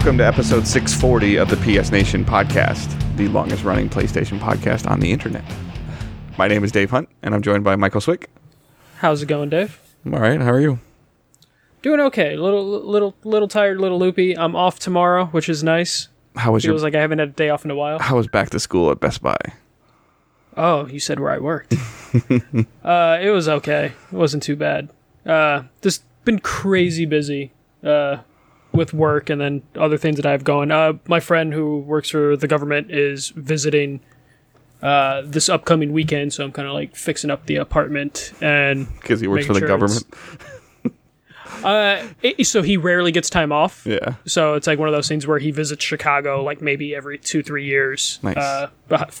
welcome to episode 640 of the PS Nation podcast, the longest running PlayStation podcast on the internet. My name is Dave Hunt, and I'm joined by Michael Swick. How's it going, Dave? All right, how are you? Doing okay. Little, little, little tired, little loopy. I'm off tomorrow, which is nice. How was you Feels your like I haven't had a day off in a while. How was back to school at Best Buy? Oh, you said where I worked. uh, it was okay. It wasn't too bad. Uh, just been crazy busy. Uh, with work and then other things that I have going. Uh, my friend who works for the government is visiting uh, this upcoming weekend, so I'm kind of like fixing up the apartment and Because he works for the sure government. uh, it- so he rarely gets time off. Yeah. So it's like one of those things where he visits Chicago like maybe every two three years. Nice. Uh,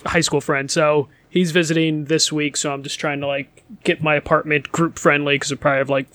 high school friend. So he's visiting this week. So I'm just trying to like get my apartment group friendly because I probably have like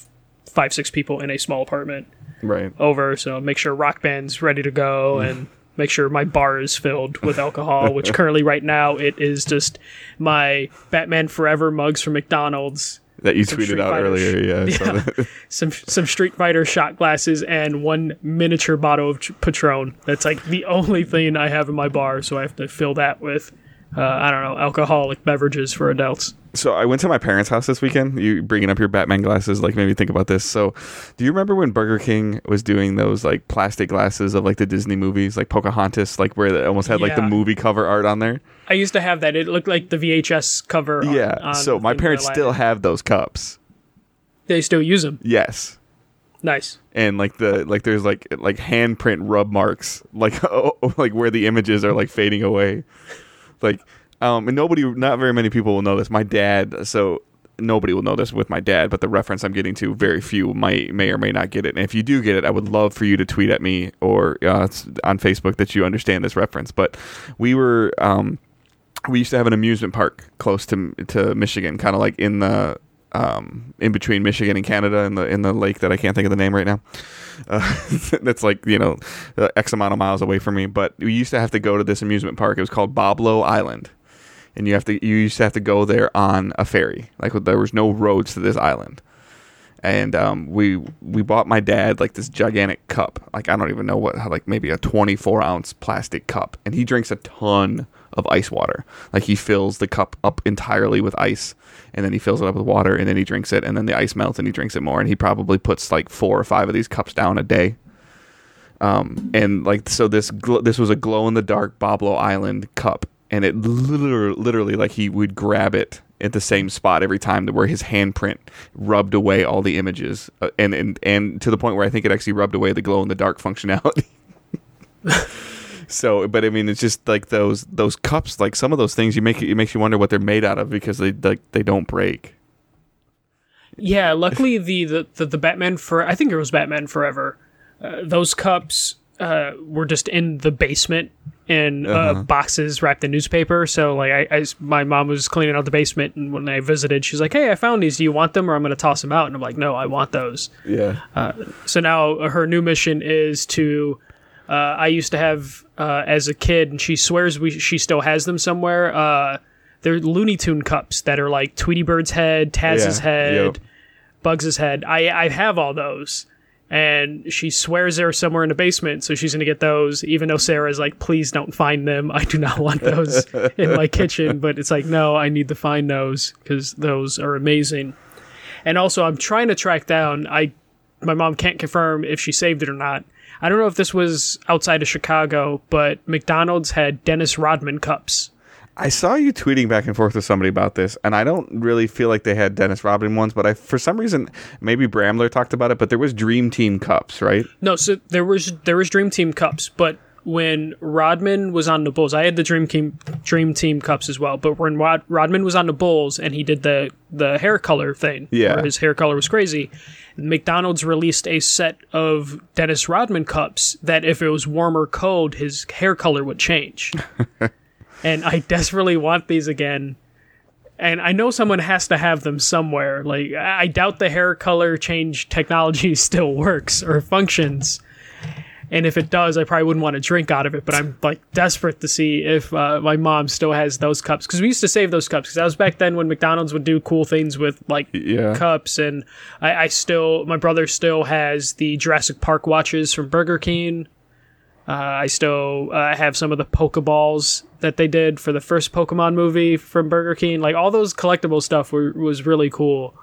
five six people in a small apartment Right. over. So make sure rock band's ready to go and make sure my bar is filled with alcohol. which currently right now it is just my Batman Forever mugs from McDonald's. That you tweeted out earlier. sh- Yeah. Yeah. some some Street Fighter shot glasses and one miniature bottle of Patron. That's like the only thing I have in my bar, so I have to fill that with uh, I don't know alcoholic beverages for adults. So I went to my parents' house this weekend. You bringing up your Batman glasses like made me think about this. So, do you remember when Burger King was doing those like plastic glasses of like the Disney movies, like Pocahontas, like where they almost had like the movie cover art on there? I used to have that. It looked like the VHS cover. on- Yeah. on so my parents still have those cups. They still use them. Yes. Nice. and like the like there's like like handprint rub marks like oh, like where the images are like fading away like um and nobody not very many people will know this my dad so nobody will know this with my dad but the reference i'm getting to very few might may or may not get it and if you do get it i would love for you to tweet at me or uh, on facebook that you understand this reference but we were um we used to have an amusement park close to to michigan kind of like in the um, in between Michigan and Canada in the in the lake that I can't think of the name right now. Uh, that's like you know uh, x amount of miles away from me. But we used to have to go to this amusement park. It was called Boblo Island, and you have to you used to have to go there on a ferry. Like there was no roads to this island. And um, we we bought my dad like this gigantic cup, like I don't even know what, like maybe a 24 ounce plastic cup, and he drinks a ton of ice water. Like he fills the cup up entirely with ice, and then he fills it up with water, and then he drinks it, and then the ice melts, and he drinks it more, and he probably puts like four or five of these cups down a day. Um, and like so, this gl- this was a glow in the dark Boblo Island cup, and it literally, literally like he would grab it at the same spot every time, where his handprint rubbed away all the images, uh, and and and to the point where I think it actually rubbed away the glow in the dark functionality. So, but I mean, it's just like those those cups. Like some of those things, you make it, makes you wonder what they're made out of because they like they don't break. Yeah. Luckily, the the the, the Batman for I think it was Batman Forever. Uh, those cups uh, were just in the basement in uh Uh-huh. boxes wrapped in newspaper. So like I, I my mom was cleaning out the basement, and when I visited, she's like, "Hey, I found these. Do you want them, or I'm going to toss them out?" And I'm like, "No, I want those." Yeah. So now her new mission is to. Uh, I used to have uh, as a kid, and she swears we she still has them somewhere. Uh, they're Looney Tune cups that are like Tweety Bird's head, Taz's Yeah, head, yep. Bugs's head. I I have all those, and she swears they're somewhere in the basement. So she's gonna get those, even though Sarah's like, "Please don't find them. I do not want those in my kitchen." But it's like, no, I need to find those because those are amazing. And also, I'm trying to track down. I my mom can't confirm if she saved it or not. I don't know if this was outside of Chicago, but McDonald's had Dennis Rodman cups. I saw you tweeting back and forth with somebody about this, and I don't really feel like they had Dennis Rodman ones, but I for some reason maybe Bramler talked about it, but there was Dream Team cups, right? No, so there was there was Dream Team cups, but when Rodman was on the Bulls, I had the Dream Team Dream Team cups as well. But when Rod, Rodman was on the Bulls and he did the the hair color thing, Yeah. his hair color was crazy, McDonald's released a set of Dennis Rodman cups that if it was warm or cold, his hair color would change. and I desperately want these again. And I know someone has to have them somewhere. Like I doubt the hair color change technology still works or functions. And if it does, I probably wouldn't want to drink out of it. But I'm like desperate to see if uh, my mom still has those cups because we used to save those cups because that was back then when McDonald's would do cool things with like Yeah. cups. And I, I still, my brother still has the Jurassic Park watches from Burger King. Uh, I still uh, have some of the Pokeballs that they did for the first Pokemon movie from Burger King. Like all those collectible stuff were, was really cool.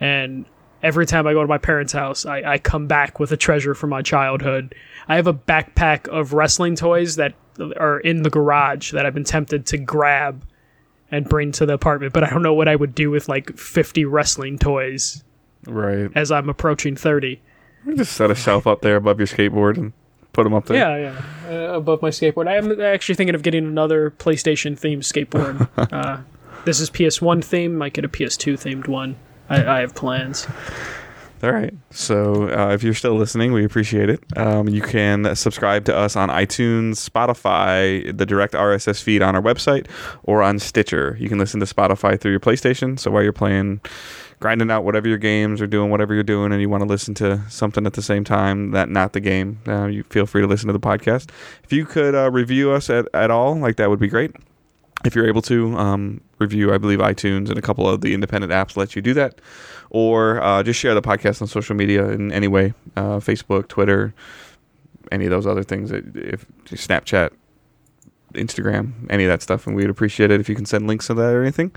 And every time I go to my parents' house, I, I come back with a treasure from my childhood. I have a backpack of wrestling toys that are in the garage that I've been tempted to grab and bring to the apartment, but I don't know what I would do with like 50 wrestling toys Right. as I'm approaching 30. Just set a shelf up there above your skateboard and put them up there. Yeah, yeah. Uh, above my skateboard. I am actually thinking of getting another PlayStation themed skateboard. uh, this is PS1 theme. Might get a PS2 themed one. I, I have plans. All right. So uh, if you're still listening, we appreciate it. Um, you can subscribe to us on iTunes, Spotify, the direct RSS feed on our website, or on Stitcher. You can listen to Spotify through your PlayStation. So while you're playing, grinding out whatever your games or doing whatever you're doing, and you want to listen to something at the same time that not the game, uh, you feel free to listen to the podcast. If you could uh, review us at, at all, like that would be great. If you're able to um, review, I believe iTunes and a couple of the independent apps let you do that or uh, just share the podcast on social media in any way uh, facebook twitter any of those other things that if snapchat instagram any of that stuff and we'd appreciate it if you can send links to that or anything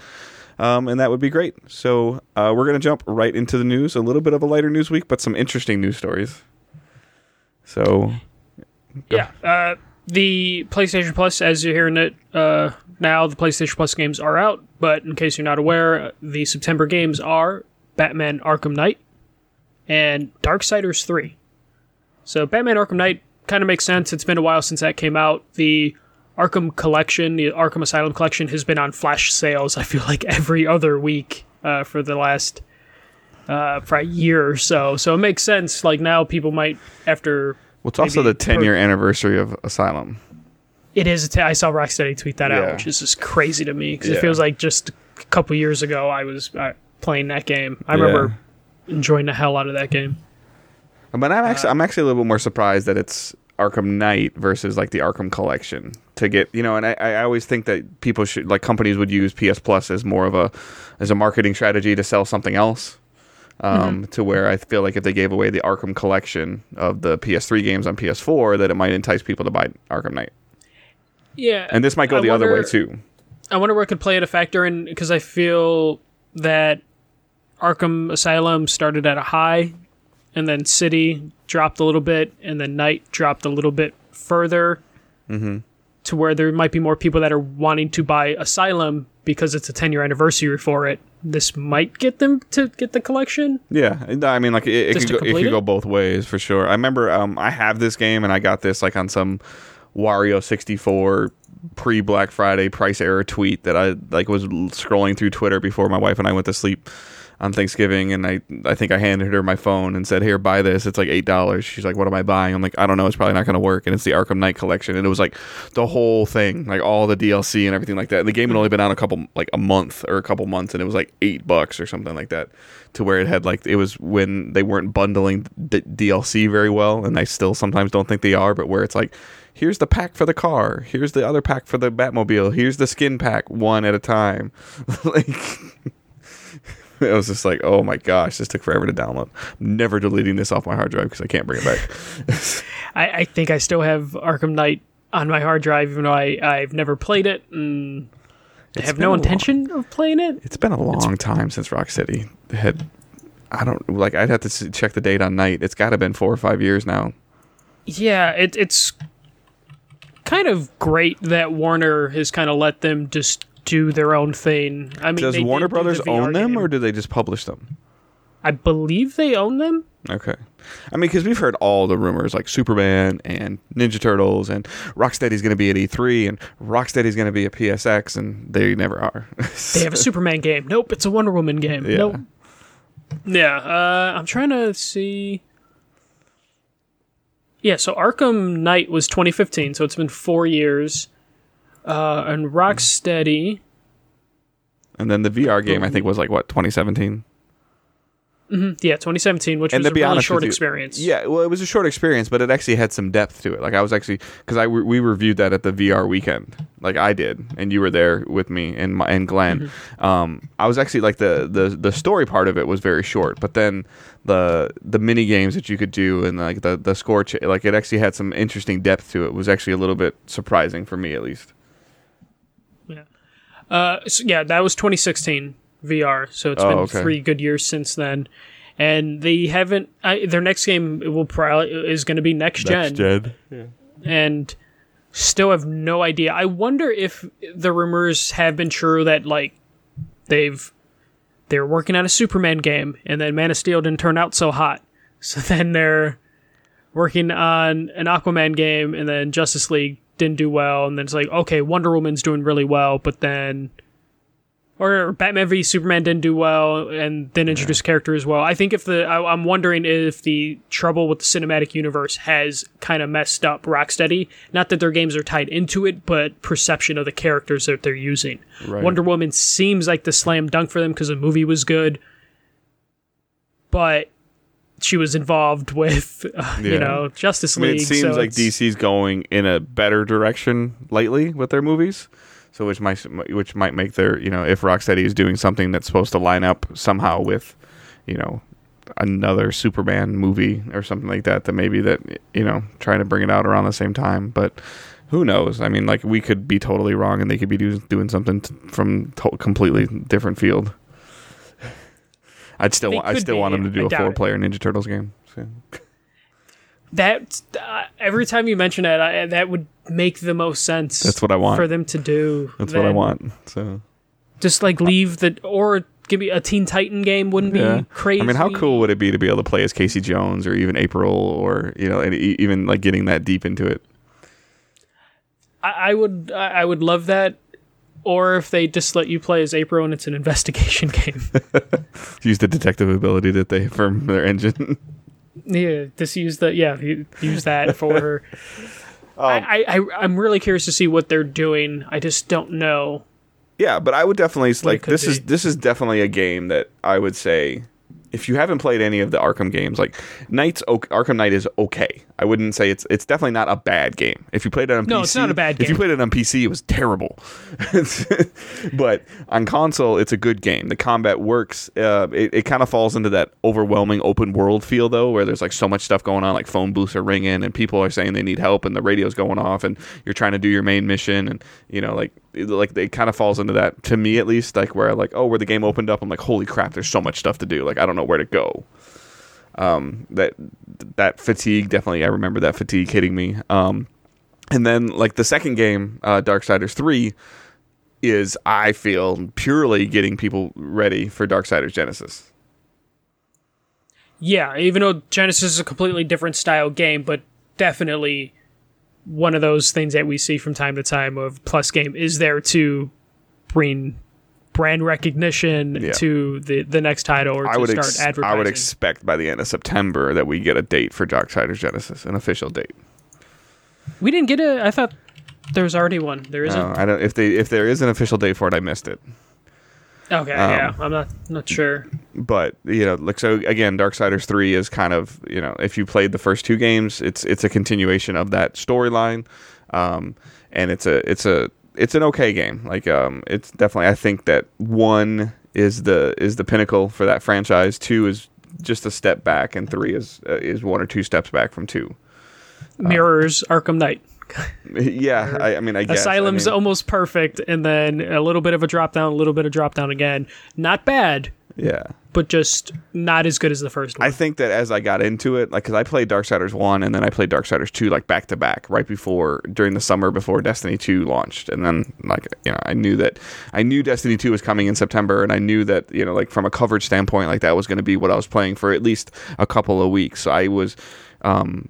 um, and that would be great so uh, we're going to jump right into the news a little bit of a lighter news week but some interesting news stories so Go. Yeah. Uh, the PlayStation Plus, as you're hearing it uh, now, the PlayStation Plus games are out. But in case you're not aware, the September games are Batman Arkham Knight and Darksiders 3. So Batman Arkham Knight kind of makes sense. It's been a while since that came out. The Arkham Collection, the Arkham Asylum Collection, has been on flash sales, I feel like, every other week uh, for the last uh, a year or so. So it makes sense. Like now, people might, after well, it's also the 10 year anniversary of asylum It is. a t- I saw Rocksteady tweet that Yeah. out, which is just crazy to me because Yeah. it feels like just a couple years ago I was uh, playing that game. I Yeah. remember enjoying the hell out of that game. But I'm actually I'm actually a little bit more surprised that it's Arkham Knight versus like the Arkham Collection to get you know, and I, I always think that people should like companies would use PS Plus as more of a as a marketing strategy to sell something else. Um, To where I feel like if they gave away the Arkham Collection of the PS3 games on PS4, that it might entice people to buy Arkham Knight, Yeah, and this might go I the other way too. I wonder where it could play it a factor in because I feel that Arkham Asylum started at a high, and then City dropped a little bit, and then Knight dropped a little bit further. To where there might be more people that are wanting to buy Asylum because it's a 10 year anniversary for it. This might get them to get the collection. Yeah, I mean, like it, it could go, it could it? go both ways for sure. I remember um, I have this game and I got this like on some Wario sixty four pre Black Friday price error tweet that I like was scrolling through Twitter before my wife and I went to sleep on Thanksgiving, and I I think I handed her my phone and said, "Here, buy this. It's like eight dollars." She's like, "What am I buying?" I'm like, "I don't know. It's probably not going to work." And it's the Arkham Knight collection, and it was like the whole thing, like all the DLC and everything like that. And the game had only been out a couple like a month or a couple months, and it was like eight bucks or something like that. To where it had like it was when they weren't bundling d- DLC very well, and I still sometimes don't think they are, but where it's like. Here's the pack for the car. Here's the other pack for the Batmobile. Here's the skin pack, one at a time. like, it was just like, oh my gosh, this took forever to download. Never deleting this off my hard drive because I can't bring it back. I, I think I still have Arkham Knight on my hard drive, even though I, I've never played it and I It's have no intention of playing it. it's been a long time since Rocksteady had. I don't like. I'd have to check the date on Knight. It's got to been four or five years now. Yeah, it, it's kind of great that Warner has kind of let them just do their own thing. I mean, Does Warner do the Brothers own them, game. or do they just publish them? I believe they own them. Okay. I mean, because we've heard all the rumors like Superman and Ninja Turtles, and Rocksteady's going to be at E3, and Rocksteady's going to be at PSX, and they never are. They have a Superman game. Nope, it's a Wonder Woman game. Yeah. Nope. Yeah, uh, I'm trying to see. Yeah, so Arkham Knight was 2015, so it's been four years. Uh, and Rocksteady, and then the VR game, I think, was like what 2017. Yeah, 2017, which And was to a be really honest short you- experience. Yeah, well, it was a short experience, but it actually had some depth to it. Like I was actually because I we reviewed that at the VR weekend, like I did, and you were there with me and my and Glenn. Mm-hmm. Um, I was actually like the the the story part of it was very short, but then the the mini games that you could do and like the the score ch- like it actually had some interesting depth to it. Was actually a little bit surprising for me at least. Yeah. Uh, so yeah, that was 2016 VR. So it's Oh, been okay. three good years since then, and they haven't. I, their next game will probably is going to be next gen, gen. Yeah. and still have no idea. I wonder if the rumors have been true that like they've they're working on a Superman game, and then Man of Steel didn't turn out so hot, so then they're working on an Aquaman game, and then Justice League didn't do well, and then it's like okay, Wonder Woman's doing really well, but then or Batman v Superman didn't do well, and then introduce character as well. I think if the I, I'm wondering if the trouble with the cinematic universe has kind of messed up Rocksteady. Not that their games are tied into it, but perception of the characters that they're using. Right. Wonder Woman seems like the slam dunk for them because the movie was good, but she was involved with uh, Yeah. you know Justice I mean, League. it seems so like DC's going in a better direction lately with their movies. So which might which might make their you know if Rocksteady is doing something that's supposed to line up somehow with you know another Superman movie or something like that, that maybe that you know trying to bring it out around the same time, but. Who knows? I mean, like we could be totally wrong, and they could be do, doing something t- from to- completely different field. I'd still, wa- I still want them to do I a four-player Ninja Turtles game. So. That uh, every time you mention it, I, that would make the most sense. That's what I want. for them to do. That's what I want. So Just like leave the or give me a Teen Titan game wouldn't be crazy. I mean, how cool would it be to be able to play as Casey Jones or even April or you know, and even like getting that deep into it? I, I would I would love that. Or if they just let you play as April and it's an investigation game. Use the detective ability that they from their engine. yeah, just use the yeah use that for. Um, I, I I- I'm really curious to see what they're doing. I just don't know. yeah, but I would definitely like could this is this is definitely a game that I would say if you haven't played any of the Arkham games, like Knight's o- Arkham Knight is okay. I wouldn't say it's it's definitely not a bad game. If you played it on No, PC, it's not a bad game. If you played it on PC, it was terrible. but on console, it's a good game. The combat works. Uh, it it kind of falls into that overwhelming open world feel though, where there's like so much stuff going on, like phone booths are ringing and people are saying they need help, and the radio's going off, and you're trying to do your main mission, and you know like it- like it kind of falls into that to me at least, like where like oh where the game opened up, I'm like holy crap, there's so much stuff to do, like I don't know where to go um, that that fatigue definitely I remember that fatigue hitting me. Um, and then like the second game, uh, Darksiders three, is I feel purely getting people ready for Dark Darksiders Genesis. Yeah, even though Genesis is a completely different style game, but definitely one of those things that we see from time to time of plus game is there to bring brand recognition Yeah. to the the next title or I to would start ex- advertising. I would expect by the end of September that we get a date for Darksiders Genesis, an official date. we didn't get a. I thought there was already one. There isn't. Uh, I don't if they if there is an official date for it, I missed it. okay, um, yeah, I'm not not sure. but you know like so again darksiders 3 is kind of you know if you played the first two games it's it's a continuation of that storyline um and it's a it's a it's an okay game like um it's definitely i think that one is the is the pinnacle for that franchise two is just a step back and three is uh, is one or two steps back from two Mirrors Arkham Knight. yeah i, I mean i guess Asylum's I mean, almost perfect, and then a little bit of a drop down, a little bit of drop down again. Not bad, yeah but just not as good as the first one. I think that as I got into it, like, because I played Darksiders 1 and then I played Darksiders 2, like, back to back, right before, during the summer before Destiny 2 launched. And then, like, you know, I knew that, I knew Destiny 2 was coming in September, and I knew that, you know, like, from a coverage standpoint, like, that was going to be what I was playing for at least a couple of weeks. So I was, um,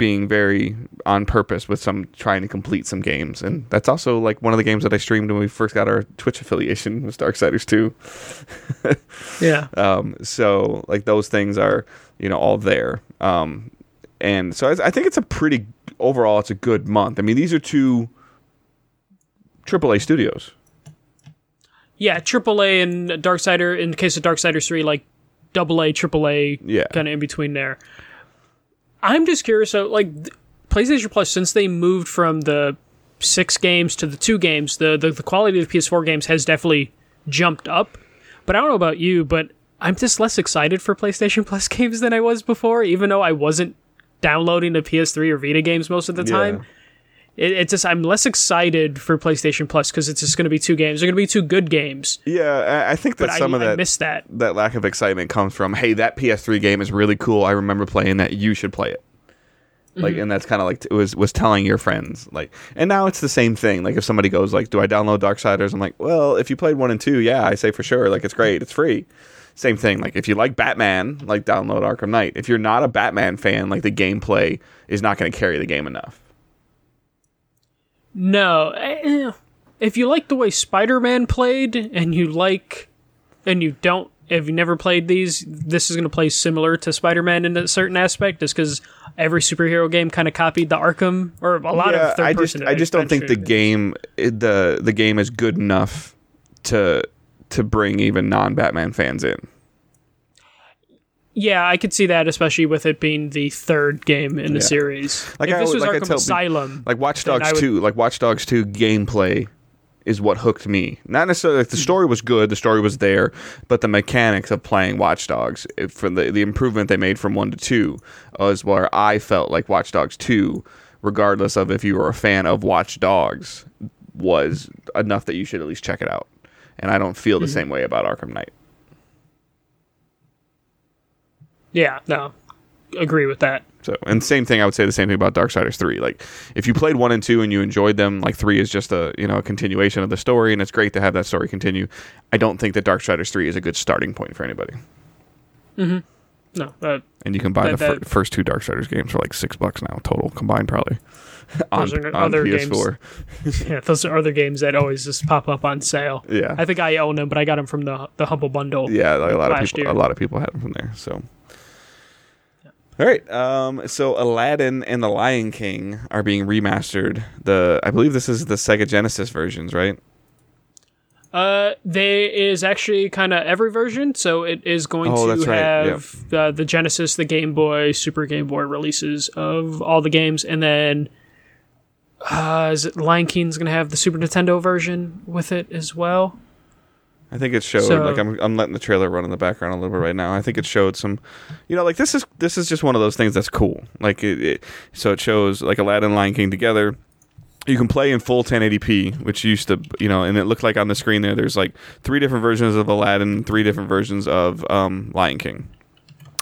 being very on purpose with some trying to complete some games and that's also like one of the games that I streamed when we first got our Twitch affiliation was Darksiders 2 yeah, um, so like those things are you know all there. Um, and so I, I think it's a pretty overall it's a good month. I mean these are two AAA studios. yeah. AAA and Darksider. In case of Darksiders three, like double A, triple A, Yeah. kind of in between there. I'm just curious. So, like PlayStation Plus, since they moved from the six games to the two games, the, the the quality of the PS4 games has definitely jumped up. But I don't know about you, but I'm just less excited for PlayStation Plus games than I was before, even though I wasn't downloading the PS3 or Vita games most of the time. It, it's just I'm less excited for PlayStation Plus because it's just going to be two games. They're going to be two good games, Yeah, I, I think that some I, of I that miss that. that lack of excitement comes from hey that ps3 game is really cool. I remember playing that. You should play it. Like Mm-hmm. and that's kind of like it was was telling your friends like and now it's the same thing. Like if somebody goes like do i download darksiders? I'm like well if you played one and two yeah i say for sure like it's great it's free. Same thing like if you like batman like download arkham knight. If you're not a batman fan like the gameplay is not going to carry the game enough No, eh, if you like the way Spider-Man played, and you like, and you don't, if you never played these, this is going to play similar to Spider-Man in a certain aspect, just because every superhero game kind of copied the Arkham or a lot yeah, of third I just person. I just don't think the game the the game is good enough to to bring even non Batman fans in. Yeah, I could see that, especially with it being the third game in the Yeah. series. Like if I this was like Arkham tell- Asylum, Like Watch Dogs would- 2, like Watch Dogs 2 gameplay is what hooked me. Not necessarily like the hmm. story was good, the story was there, but the mechanics of playing Watch Dogs it- for the the improvement they made from 1 to 2 uh, was where I felt like Watch Dogs 2 regardless of if you were a fan of Watch Dogs was enough that you should at least check it out. And I don't feel the hmm. same way about Arkham Knight. Yeah, no, agree with that. So, and same thing, I would say the same thing about Darksiders 3. Like, if you played 1 and 2 and you enjoyed them, like 3 is just a, you know, a continuation of the story, and it's great to have that story continue. I don't think that Darksiders 3 is a good starting point for anybody. Mhm. No, uh, And you can buy That- the fir- that- first two Darksiders games for like 6 bucks now, total, combined probably. on, Those are on other PS4. yeah, those are other games that always just pop up on sale. Yeah. I think I own them, but I got them from the the humble bundle. Yeah, like a lot of people. year. A lot of people had them from there. So, all right. Um, so Aladdin and the Lion King are being remastered. The I believe this is the Sega Genesis versions, right? Uh, there is actually kind of every version, so it is going Oh, to that's right, have uh, the Genesis, the Game Boy, Super Game Boy releases of all the games, and then uh, is it Lion King's going to have the Super Nintendo version with it as well? I think it showed. So- like I'm, I'm letting the trailer run in the background a little bit right now. I think it showed some, you know, like this is this is just one of those things that's cool. Like it, it so it shows like Aladdin, and Lion King together. You can play in full 1080p, which used to, you know, and it looked like on the screen there. There's like three different versions of Aladdin, three different versions of um, Lion King,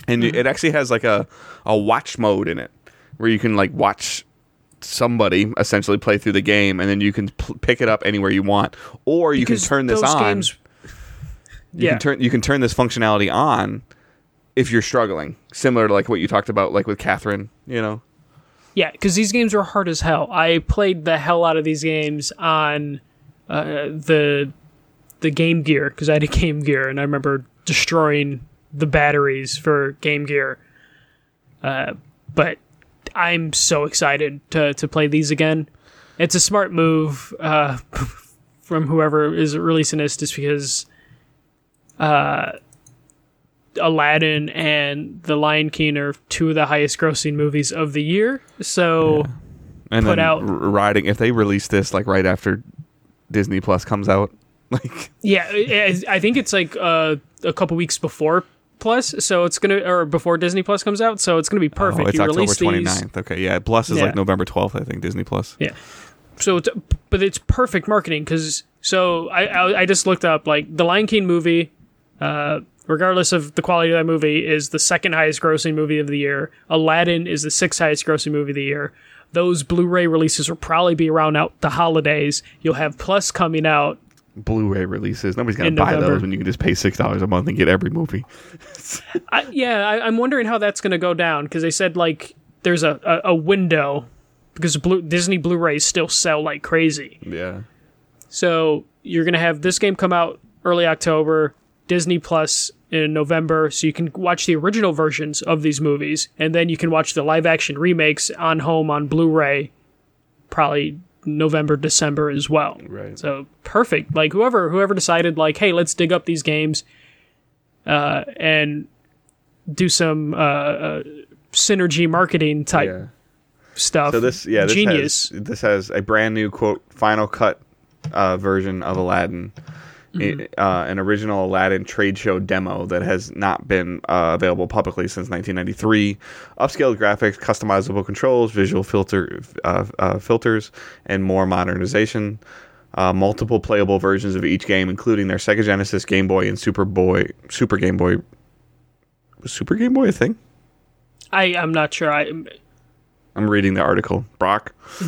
and it actually has like a a watch mode in it, where you can like watch somebody essentially play through the game, and then you can pick it up anywhere you want, or you Because can turn this those on. Games, You yeah, can turn you can turn this functionality on if you're struggling, similar to like what you talked about, like with Catherine. You know, Yeah, because these games are hard as hell. I played the hell out of these games on uh, the the Game Gear because I had a Game Gear, and I remember destroying the batteries for Game Gear. Uh, but I'm so excited to to play these again. It's a smart move uh, from whoever is releasing this, just because uh, Aladdin and The Lion King are two of the highest grossing movies of the year. So and Put out- riding if they release this like right after Disney Plus comes out, like yeah, I I think it's like uh, a couple weeks before Plus, so it's gonna or before Disney Plus comes out, so it's gonna be perfect. oh, it's you October release 29th. these, Okay, yeah, Plus is Yeah. like November 12th, I think. Disney Plus. yeah. So, it's, but it's perfect marketing because so I, I I just looked up like the Lion King movie. Uh, regardless of the quality of that movie, is the second highest grossing movie of the year. Aladdin is the sixth highest grossing movie of the year. Those Blu-ray releases will probably be around out the holidays. You'll have Plus coming out Blu-ray releases. Nobody's gonna In buy November. those when you can just pay six dollars a month and get every movie. I, yeah, I, I'm wondering how that's going to go down because they said like there's a, a, a window because Blu- Disney Blu-rays still sell like crazy. Yeah. So you're going to have this game come out early October, Disney Plus in November, so you can watch the original versions of these movies, and then you can watch the live-action remakes on home on Blu-ray, probably November, December as well. Right. So perfect. Like whoever whoever decided like, hey, let's dig up these games, uh, and do some uh, uh, synergy marketing type Yeah. stuff. So this, yeah, this genius. has this has a brand new quote Final Cut uh, version of Aladdin, Mm-hmm. Uh, an original Aladdin trade show demo that has not been uh, available publicly since 1993. Upscaled graphics, customizable controls, visual filter uh, uh, filters, and more modernization. Uh, multiple playable versions of each game, including their Sega Genesis, Game Boy, and Super Boy, Super Game Boy. Was Super Game Boy a thing? I I'm not sure. I I'm reading the article. Brock.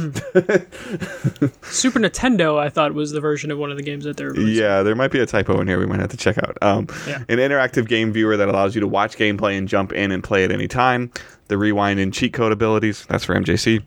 Super Nintendo I thought was the version of one of the games that they're releasing. Yeah, there might be a typo in here. We might have to check out. Um, Yeah. An interactive game viewer that allows you to watch gameplay and jump in and play at any time. The rewind and cheat code abilities. That's for MJC.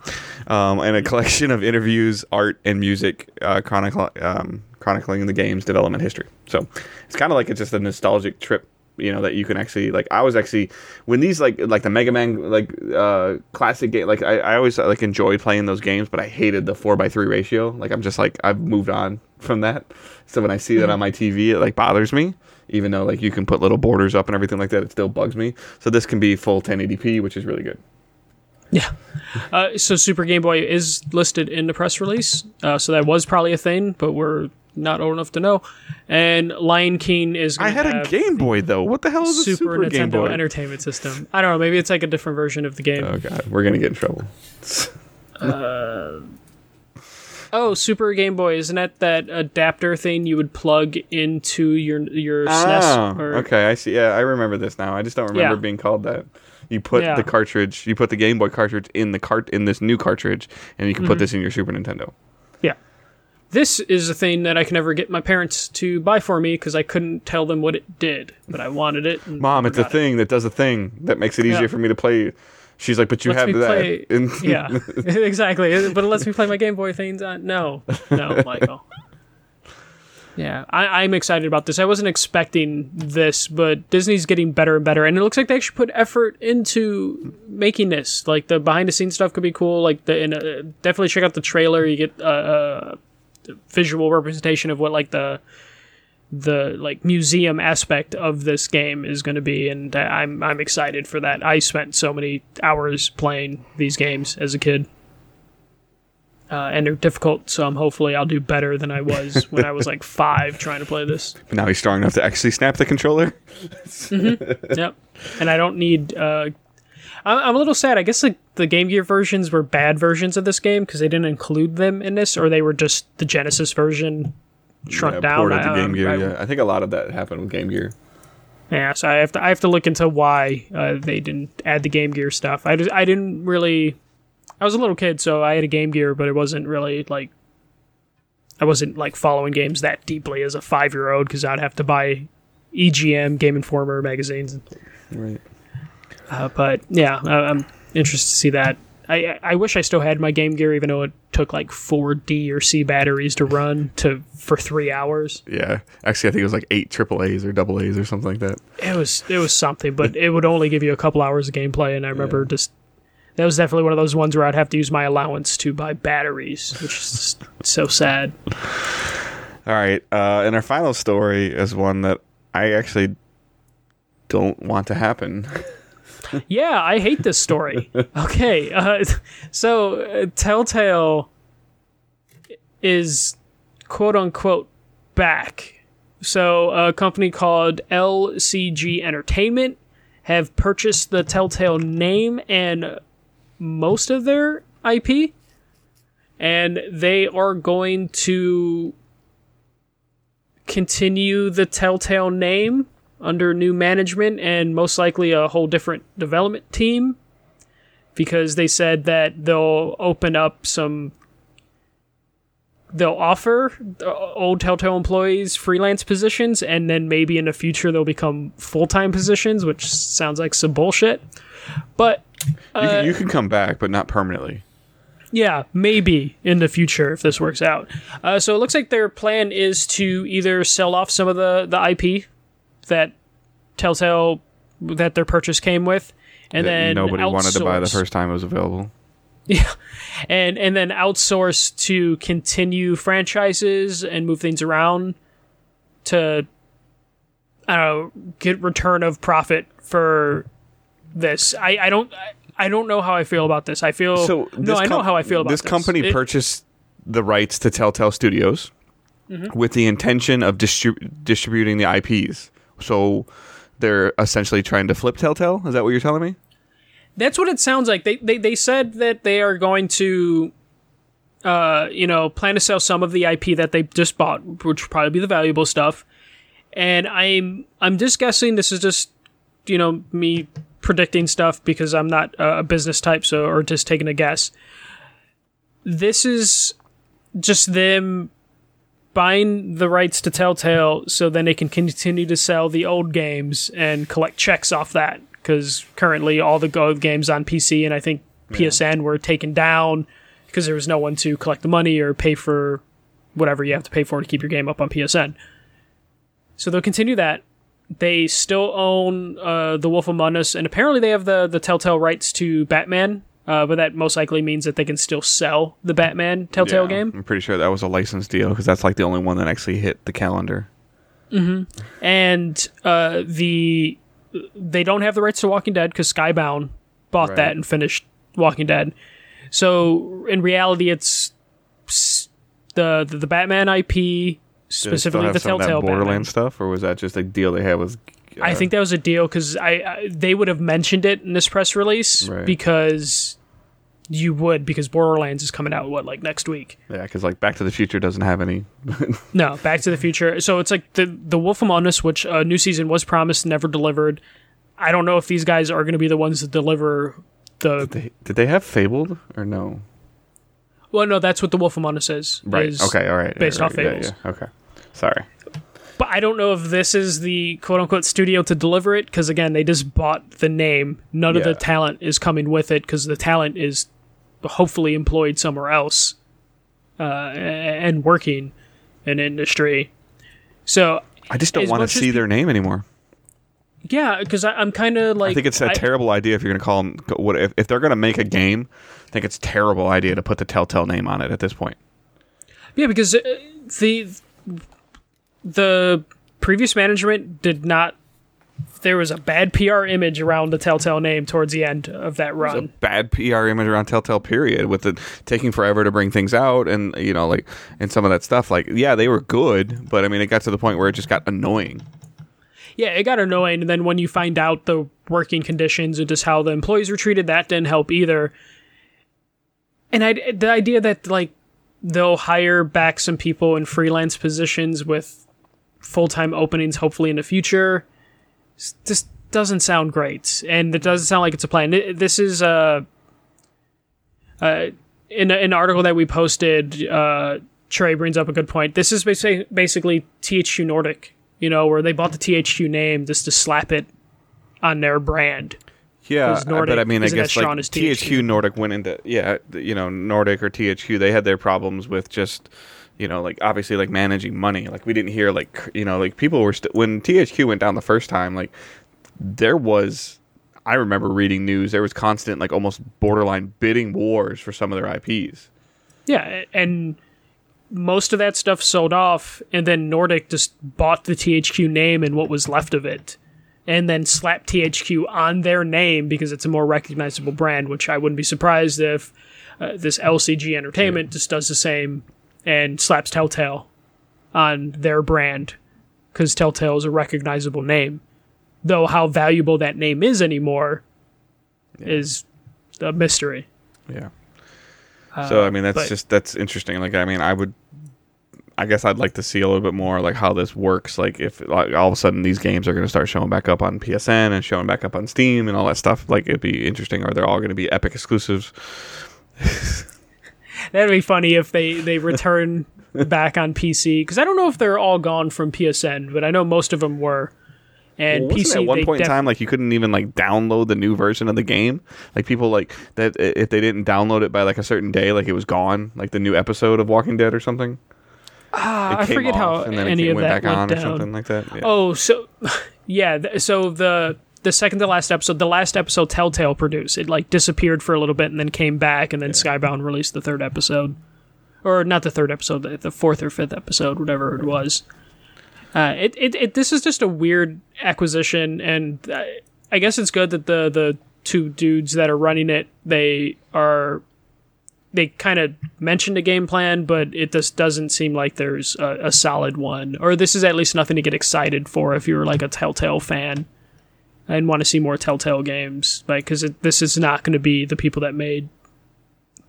Um, and a collection of interviews, art, and music uh, chronicle, um, chronicling the game's development history. So it's kind of like it's just a nostalgic trip. You know that you can actually like. I was actually when these like like the Mega Man like uh classic game. Like I, I always like enjoyed playing those games, but I hated the four by three ratio. Like I'm just like I've moved on from that. So when I see that on my TV, it like bothers me. Even though like you can put little borders up and everything like that, it still bugs me. So this can be full 1080p, which is really good. Yeah. Uh, so Super Game Boy is listed in the press release, uh, so that was probably a thing, but we're not old enough to know. And Lion King is. I had a Game Boy though. What the hell is a Super, Super, Game Nintendo Boy? Entertainment System. I don't know. Maybe it's like a different version of the game. oh god, we're gonna get in trouble. uh, Oh, Super Game Boy isn't that that adapter thing you would plug into your your SNES? Oh, Or, okay, I see. Yeah, I remember this now. I just don't remember Yeah. being called that. You put Yeah. the cartridge, you put the Game Boy cartridge in the cart in this new cartridge, and you can Mm-hmm. put this in your Super Nintendo. Yeah. This is a thing that I can never get my parents to buy for me because I couldn't tell them what it did, but I wanted it. Mom, it's a got it. thing that does a thing that makes it easier Yeah. for me to play. She's like, but you Lets have that. play- And- Yeah, exactly. But it lets me play my Game Boy things on. No, no, Michael. Yeah, I, I'm excited about this. I wasn't expecting this, but Disney's getting better and better, and it looks like they actually put effort into making this. Like the behind the scenes stuff could be cool. Like the and, uh, definitely check out the trailer. You get a, a visual representation of what like the the like museum aspect of this game is going to be, and I'm I'm excited for that. I spent so many hours playing these games as a kid, uh, and they're difficult. So I'm hopefully I'll do better than I was when I was like five trying to play this. But now he's strong enough to actually snap the controller. Yep, and I don't need. Uh, I'm, I'm a little sad. I guess the, the Game Gear versions were bad versions of this game because they didn't include them in this, or they were just the Genesis version shrunk Yeah, down. ported I- to Game Gear. I- yeah, I think a lot of that happened with Game Gear. Yeah, so I have to I have to look into why uh, they didn't add the Game Gear stuff. I, just, I didn't really. I was a little kid, so I had a Game Gear, but it wasn't really like. I wasn't like following games that deeply as a five year old because I'd have to buy EGM, Game Informer magazines. Right. Uh, but yeah, I, I'm interested to see that. I I wish I still had my Game Gear, even though it took like four D or C batteries to run to for three hours. Yeah. Actually, I think it was like eight triple A's or double A's or something like that. it was it was something, but it would only give you a couple hours of gameplay, and I remember just that was definitely one of those ones where I'd have to use my allowance to buy batteries, which is so sad. All right. Uh, and our final story is one that I actually don't want to happen. Yeah, I hate this story. Okay, uh, so uh, Telltale is quote unquote back. So a company called LCG Entertainment have purchased the Telltale name and most of their IP, and they are going to continue the Telltale name under new management and most likely a whole different development team because they said that they'll open up some they'll offer uh, old Telltale employees freelance positions and then maybe in the future they'll become full-time positions which sounds like some bullshit but you, can, you can come back, but not permanently. yeah, maybe in the future if this works out. Uh, so it looks like their plan is to either sell off some of the, the IP that Telltale that their purchase came with, and that then nobody wanted to buy the first time it was available. Yeah, and and then outsource to continue franchises and move things around to I don't know get return of profit for this. I, I don't I, I don't know how I feel about this. I feel So no, this I know how I feel about this this. company It- purchased the rights to Telltale Studios Mm-hmm. with the intention of distrib- distributing the IPs. So they're essentially trying to flip Telltale. Is that what you're telling me? That's what it sounds like. They they, they said that they are going to uh, you know, plan to sell some of the IP that they just bought, which would probably be the valuable stuff. And I'm I'm just guessing this is just you know me predicting stuff because I'm not a business type, so or just taking a guess. This is just them buying the rights to Telltale so then they can continue to sell the old games and collect checks off that because currently all the Go games on PC and I think PSN were taken down because there was no one to collect the money or pay for whatever you have to pay for to keep your game up on PSN. So they'll continue that. They still own uh, The Wolf Among Us, and apparently they have the, the Telltale rights to Batman, uh, but that most likely means that they can still sell the Batman Telltale Yeah, game. I'm pretty sure that was a license deal because that's like the only one that actually hit the calendar. and uh, the they don't have the rights to Walking Dead because Skybound bought Right. that and finished Walking Dead. So in reality, it's the the, the Batman IP, specifically the some of that Telltale Batman. Borderlands stuff, or was that just a deal they had with? Uh, I think that was a deal because I, I they would have mentioned it in this press release Right. because you would because Borderlands is coming out what like next week. yeah, because like Back to the Future doesn't have any. No, Back to the Future. So it's like the the Wolf Among Us, which a new season was promised, never delivered. I don't know if these guys are going to be the ones that deliver the. They, did they have Fabled or no? Well, no, that's what the Wolf Among Us is. Right. is- okay. All right. based right, off Fables. Yeah, yeah. Okay. Sorry. But I don't know if this is the quote unquote studio to deliver it because again, they just bought the name. None of the talent is coming with it because the talent is hopefully employed somewhere else uh, and working in industry. So I just don't want to see their name anymore. yeah, because I'm kind of like I think it's a I- terrible idea if you're going to call them. What if, if they're going to make a game? I think it's a terrible idea to put the Telltale name on it at this point. Yeah, because uh, the the previous management did not. There was a bad PR image around the Telltale name towards the end of that a run. bad PR image around Telltale. Period. With it taking forever to bring things out, and you know, like, and some of that stuff. Like, yeah, they were good, but I mean, it got to the point where it just got annoying. Yeah, it got annoying, and then when you find out the working conditions and just how the employees were treated, that didn't help either. And I, the idea that like they'll hire back some people in freelance positions with full time openings, hopefully in the future, s- just doesn't sound great, and it doesn't sound like it's a plan. This is uh, uh, in a- an article that we posted. Uh, Trey brings up a good point. This is basically basically THQ Nordic, you know, where they bought the THQ name just to slap it on their brand. Yeah, Nordic but I mean, I guess like THQ. THQ. Nordic went into yeah, you know, Nordic or THQ. They had their problems with just, you know, like obviously like managing money. Like we didn't hear like you know like people were st- when THQ went down the first time. Like there was, I remember reading news. There was constant like almost borderline bidding wars for some of their IPs. Yeah, and most of that stuff sold off, and then Nordic just bought the THQ name and what was left of it, and then slapped THQ on their name because it's a more recognizable brand. Which I wouldn't be surprised if uh, this LCG Entertainment just does the same and slaps Telltale on their brand because Telltale is a recognizable name. Though how valuable that name is anymore is a mystery. Yeah. so I mean, that's Uh, but- just that's interesting. Like I mean, I would. I guess I'd like to see a little bit more like how this works. Like if like all of a sudden these games are going to start showing back up on PSN and showing back up on Steam and all that stuff. Like it'd be interesting. Are they all going to be Epic exclusives? That'd be funny if they they return back on PC because I don't know if they're all gone from PSN, but I know most of them were. And Well, PC at one point in time like you couldn't even like download the new version of the game? Like people like that if they didn't download it by like a certain day, like it was gone. Like the new episode of Walking Dead or something. Ah, I forget how and then it came- of went that back on went or something like that. Yeah. Oh, so yeah, th- so the the second to last episode, the last episode Telltale produced, it like disappeared for a little bit and then came back, and then Skybound released the third episode, or not the third episode, the, the fourth or fifth episode, whatever it was. Uh, it, it, it this is just a weird acquisition, and uh, I guess it's good that the the two dudes that are running it they are they kind of mentioned a game plan, but it just doesn't seem like there's a, a, solid one. Or this is at least nothing to get excited for if you're like a Telltale fan and want to see more Telltale games. Like, because this is not going to be the people that made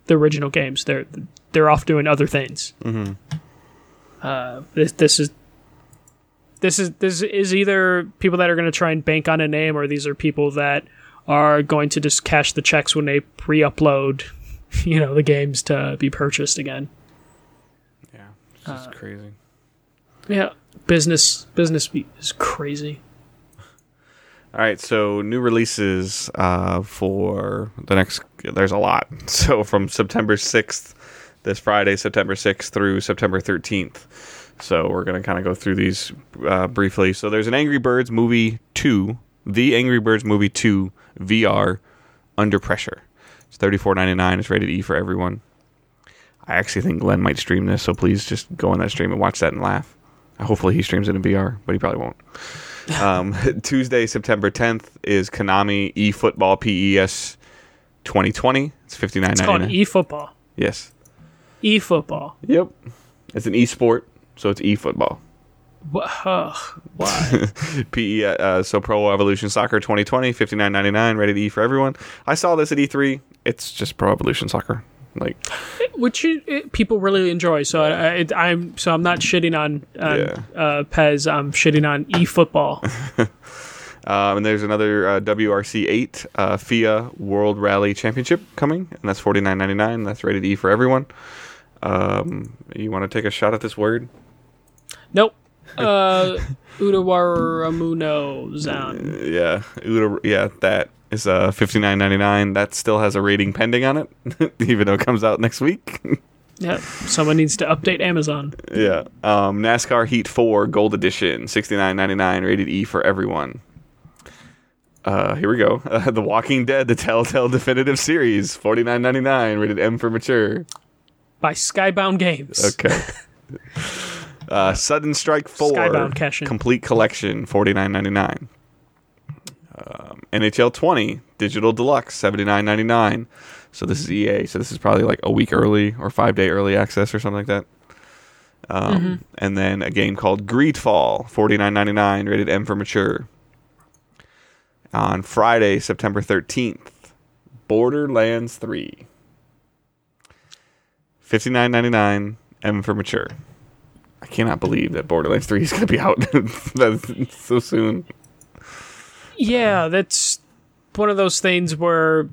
the original games. They're they're off doing other things. Mm-hmm. Uh, this this is this is this is either people that are going to try and bank on a name, or these are people that are going to just cash the checks when they pre-upload, you know, the games to be purchased again. Yeah, it's just uh, crazy. Yeah, business business is crazy. All right, so new releases uh, for the next. There's a lot. So from September 6th, this Friday, September 6th through September 13th. So we're gonna kind of go through these uh, briefly. So there's an Angry Birds movie two, the Angry Birds movie two VR, Under Pressure. It's thirty four ninety nine. It's rated E for everyone. I actually think Glenn might stream this, so please just go on that stream and watch that and laugh. Hopefully he streams it in VR, but he probably won't. Um, Tuesday, September 10th is Konami eFootball PES 2020. It's 59.99. It's called eFootball. Yes. eFootball. Yep. It's an e-sport, so it's eFootball. Uh, why? PE, uh, so Pro Evolution Soccer 2020, 59.99, to E for everyone. I saw this at E3. It's just Pro Evolution Soccer like which it, people really enjoy. So I, am so I'm not shitting on, on yeah. uh, PES. I'm shitting on eFootball. um, and there's another uh, WRC eight uh, FIA World Rally Championship coming, and that's forty nine ninety nine. That's rated E for everyone. Um, you want to take a shot at this word? Nope. Uh, Utawarerumono Zan. Yeah, Uda, yeah, that is uh fifty nine ninety nine. That still has a rating pending on it, even though it comes out next week. yeah, someone needs to update Amazon. Yeah, um, NASCAR Heat Four Gold Edition, sixty nine ninety nine, rated E for everyone. Uh, here we go. Uh, the Walking Dead, the Telltale Definitive Series, forty nine ninety nine, rated M for mature. By Skybound Games. Okay. uh, Sudden Strike Four, Skybound complete collection, forty nine ninety nine. Um, NHL 20 Digital Deluxe 79.99. So this is EA. So this is probably like a week early or five day early access or something like that. Um, mm-hmm. And then a game called Greedfall 49.99, rated M for mature. On Friday, September 13th, Borderlands 3. 59.99, M for mature. I cannot believe that Borderlands 3 is going to be out so soon. Yeah, that's one of those things where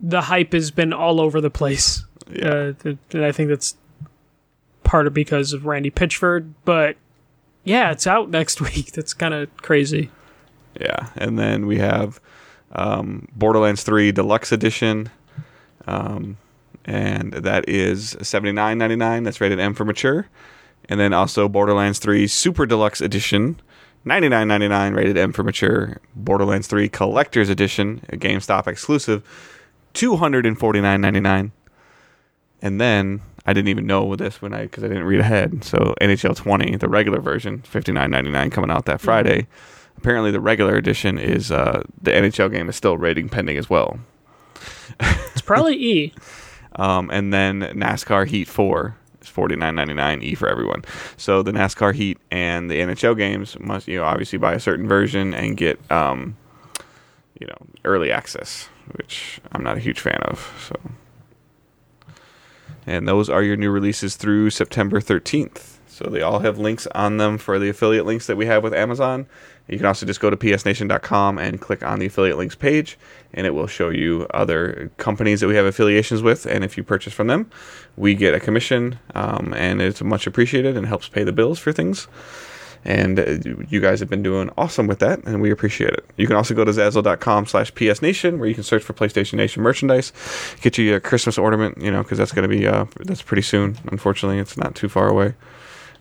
the hype has been all over the place. Yeah. Uh, and I think that's part of because of Randy Pitchford, but yeah, it's out next week. That's kind of crazy. Yeah, and then we have um, Borderlands 3 Deluxe Edition, um, and that is seventy nine ninety nine. That's rated M for mature, and then also Borderlands 3 Super Deluxe Edition, 99.99 rated M for mature. Borderlands 3 Collector's Edition, a GameStop exclusive, 249.99. And then I didn't even know this when I because I didn't read ahead. So NHL 20, the regular version, 59.99 coming out that Friday. Mm-hmm. Apparently, the regular edition is uh, the NHL game is still rating pending as well. It's probably E. um, and then NASCAR Heat 4 is forty nine ninety nine E for everyone. So the NASCAR Heat and the NHL games must you know obviously buy a certain version and get um, you know early access, which I'm not a huge fan of. So. And those are your new releases through September 13th. So they all have links on them for the affiliate links that we have with Amazon. You can also just go to psnation.com and click on the affiliate links page, and it will show you other companies that we have affiliations with. And if you purchase from them, we get a commission, um, and it's much appreciated and helps pay the bills for things. And uh, you guys have been doing awesome with that, and we appreciate it. You can also go to Zazzle.com slash psnation, where you can search for PlayStation Nation merchandise, get you a Christmas ornament, you know, because that's going to be, uh, that's pretty soon. Unfortunately, it's not too far away.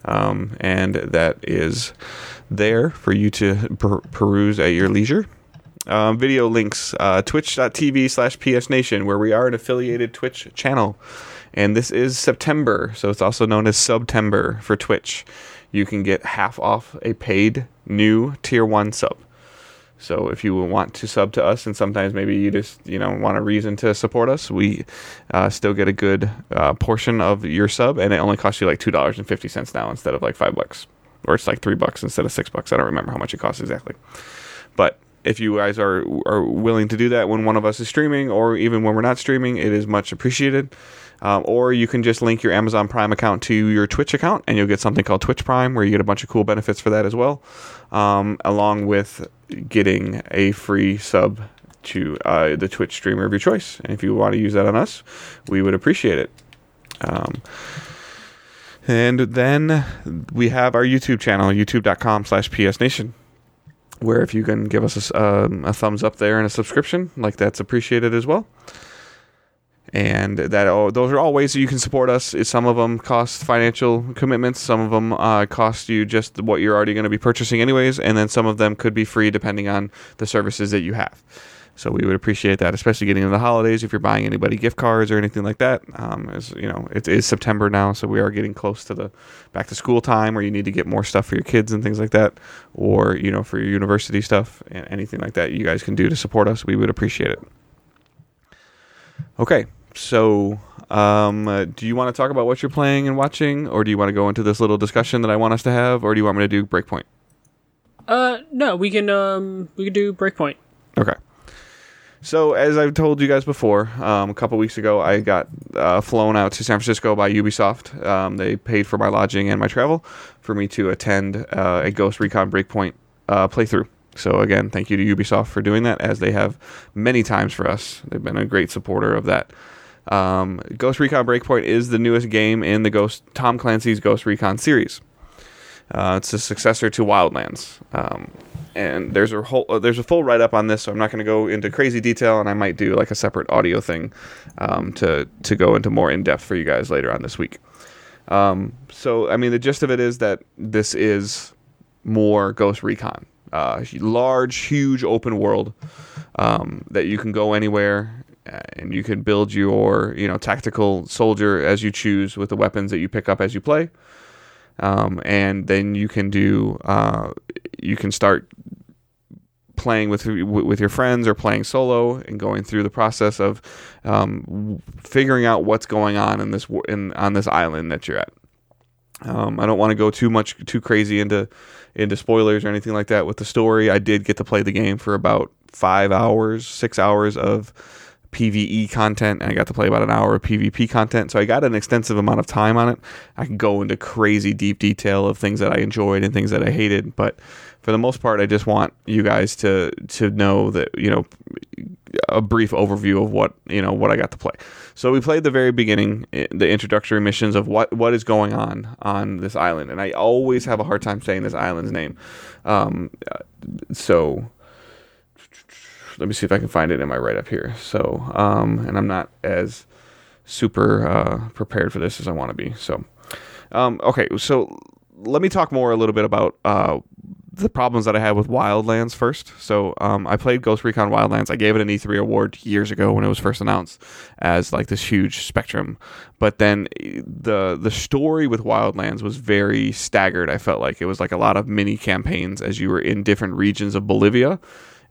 Um, and that is there for you to per- peruse at your leisure. Um, video links uh, twitch.tv slash psnation where we are an affiliated twitch channel. And this is september so it's also known as september for twitch. You can get half off a paid new tier 1 sub. So if you want to sub to us, and sometimes maybe you just you know want a reason to support us, we uh, still get a good uh, portion of your sub, and it only costs you like two dollars and fifty cents now instead of like five bucks, or it's like three bucks instead of six bucks. I don't remember how much it costs exactly, but if you guys are are willing to do that when one of us is streaming, or even when we're not streaming, it is much appreciated. Um, or you can just link your Amazon Prime account to your Twitch account, and you'll get something called Twitch Prime, where you get a bunch of cool benefits for that as well, um, along with getting a free sub to uh, the Twitch streamer of your choice. And if you want to use that on us, we would appreciate it. Um, and then we have our YouTube channel, youtube.com slash psnation, where if you can give us a, um, a thumbs up there and a subscription, like that's appreciated as well and that oh, those are all ways that you can support us. Some of them cost financial commitments, some of them uh, cost you just what you're already going to be purchasing anyways, and then some of them could be free depending on the services that you have. So we would appreciate that, especially getting into the holidays. If you're buying anybody gift cards or anything like that, um, as you know, it is September now, so we are getting close to the back to school time where you need to get more stuff for your kids and things like that, or you know, for your university stuff and anything like that, you guys can do to support us. We would appreciate it. Okay, so um, uh, do you want to talk about what you're playing and watching, or do you want to go into this little discussion that I want us to have, or do you want me to do Breakpoint? Uh, no, we can um we can do Breakpoint. Okay. So as I've told you guys before, um, a couple weeks ago, I got uh, flown out to San Francisco by Ubisoft. Um, they paid for my lodging and my travel for me to attend uh, a Ghost Recon Breakpoint uh, playthrough. So again, thank you to Ubisoft for doing that, as they have many times for us. They've been a great supporter of that. Um, Ghost Recon Breakpoint is the newest game in the Ghost Tom Clancy's Ghost Recon series. Uh, it's a successor to Wildlands, um, and there's a whole uh, there's a full write up on this. So I'm not going to go into crazy detail, and I might do like a separate audio thing um, to to go into more in depth for you guys later on this week. Um, so I mean, the gist of it is that this is more Ghost Recon, uh, large, huge open world um, that you can go anywhere and you can build your you know tactical soldier as you choose with the weapons that you pick up as you play um, and then you can do uh, you can start playing with with your friends or playing solo and going through the process of um, figuring out what's going on in this in on this island that you're at. Um, I don't want to go too much too crazy into into spoilers or anything like that with the story. I did get to play the game for about five hours, six hours of PVE content, and I got to play about an hour of PvP content. So I got an extensive amount of time on it. I can go into crazy deep detail of things that I enjoyed and things that I hated, but for the most part, I just want you guys to to know that you know a brief overview of what you know what I got to play. So we played the very beginning, the introductory missions of what what is going on on this island, and I always have a hard time saying this island's name. Um, so let me see if I can find it in my write up here. So, um, and I'm not as super uh, prepared for this as I want to be. So, um, okay, so let me talk more a little bit about uh, the problems that I had with Wildlands first. So um, I played Ghost Recon Wildlands. I gave it an E3 award years ago when it was first announced as like this huge spectrum. But then the the story with Wildlands was very staggered. I felt like it was like a lot of mini campaigns as you were in different regions of Bolivia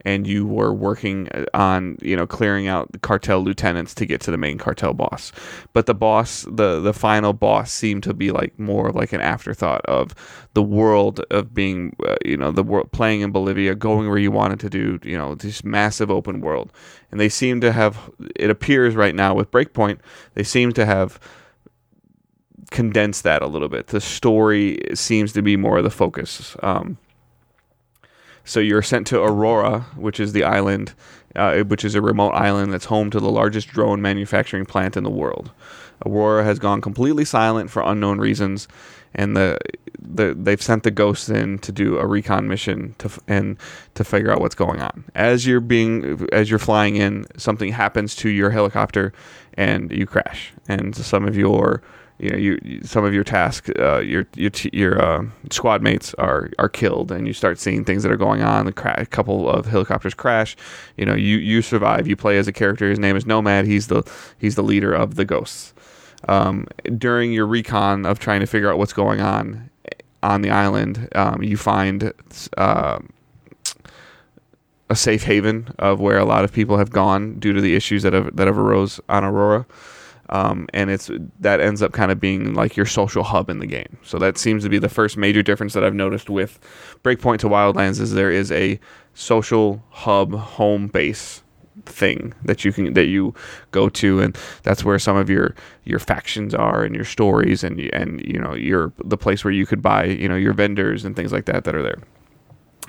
and you were working uh, on you know clearing out the cartel lieutenants to get to the main cartel boss. But the boss the the final boss seemed to be like more like an afterthought of the world of being uh, you know the world playing in Bolivia going where you wanted to do you know this massive open world. And they seem to have it appears right now with breakpoint they seem to have condensed that a little bit. The story seems to be more of the focus. Um, so you're sent to Aurora, which is the island, uh, which is a remote island that's home to the largest drone manufacturing plant in the world. Aurora has gone completely silent for unknown reasons, and the, the they've sent the ghosts in to do a recon mission to and to figure out what's going on. As you're being as you're flying in, something happens to your helicopter, and you crash, and some of your you know, you, some of your task, uh, your your your uh, squad mates are are killed, and you start seeing things that are going on. A, cra- a couple of helicopters crash. You know, you you survive. You play as a character. His name is Nomad. He's the he's the leader of the ghosts. Um, during your recon of trying to figure out what's going on on the island, um, you find uh, a safe haven of where a lot of people have gone due to the issues that have that have arose on Aurora. Um, and it's that ends up kind of being like your social hub in the game. So that seems to be the first major difference that I've noticed with Breakpoint to Wildlands is there is a social hub home base thing that you can that you go to and that's where some of your your factions are and your stories and and you know your the place where you could buy you know your vendors and things like that that are there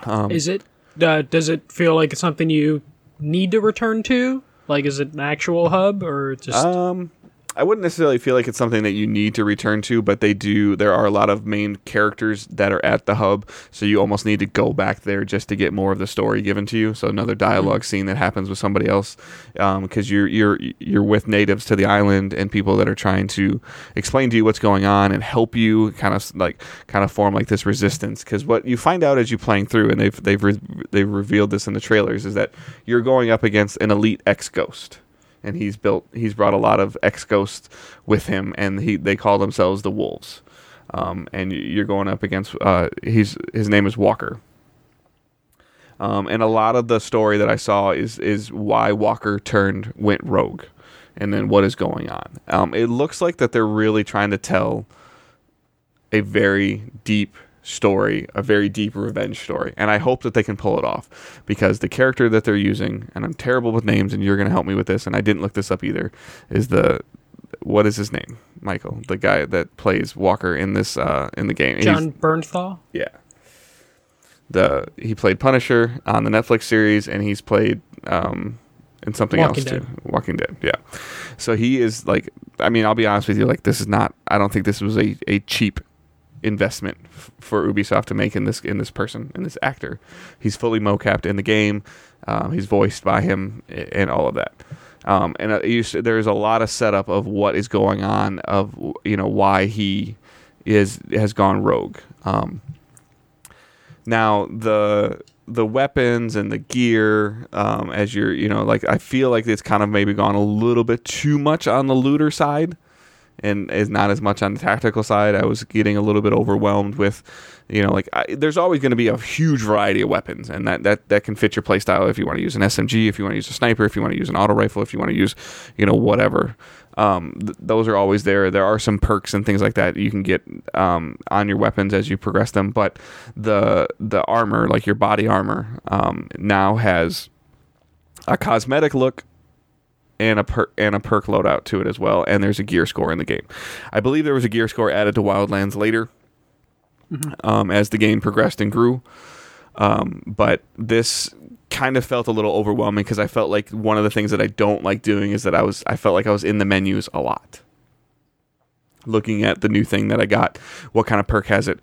um, is it uh, does it feel like it's something you need to return to like is it an actual hub or just um I wouldn't necessarily feel like it's something that you need to return to, but they do. There are a lot of main characters that are at the hub, so you almost need to go back there just to get more of the story given to you. So another dialog mm-hmm. scene that happens with somebody else, because um, you're you're you're with natives to the island and people that are trying to explain to you what's going on and help you kind of like kind of form like this resistance. Because what you find out as you playing through, and they've they've re- they've revealed this in the trailers, is that you're going up against an elite ex ghost and he's built he's brought a lot of ex ghosts with him, and he they call themselves the Wolves. Um, and you're going up against uh, he's his name is Walker. Um, and a lot of the story that I saw is is why Walker turned went rogue, and then what is going on. Um, it looks like that they're really trying to tell a very deep story, a very deep revenge story. And I hope that they can pull it off because the character that they're using, and I'm terrible with names, and you're going to help me with this, and I didn't look this up either, is the what is his name? Michael, the guy that plays Walker in this uh, in the game. John He's, Bernthal. Yeah. The he played Punisher on the Netflix series, and he's played um, in something Walking else Dead. too. Walking Dead. Yeah. So he is like, I mean, I'll be honest with you, like this is not. I don't think this was a a cheap investment f- for Ubisoft to make in this in this person in this actor. He's fully mocapped in the game. Um, he's voiced by him and all of that. Um, and uh, you, there's a lot of setup of what is going on of you know why he is has gone rogue. Um, now the the weapons and the gear um, as you're you know like I feel like it's kind of maybe gone a little bit too much on the looter side and is not as much on the tactical side. I was getting a little bit overwhelmed with, you know, like I, there's always going to be a huge variety of weapons, and that, that that can fit your playstyle if you want to use an SMG, if you want to use a sniper, if you want to use an auto rifle, if you want to use, you know, whatever. Um, th- those are always there. There are some perks and things like that you can get um, on your weapons as you progress them, but the the armor, like your body armor, um, now has a cosmetic look and a per- and a perk loadout to it as well. And there's a gear score in the game. I believe there was a gear score added to Wildlands later mm-hmm. um, as the game progressed and grew. Um, but this kind of felt a little overwhelming because I felt like one of the things that I don't like doing is that I was I felt like I was in the menus a lot. Looking at the new thing that I got, what kind of perk has it?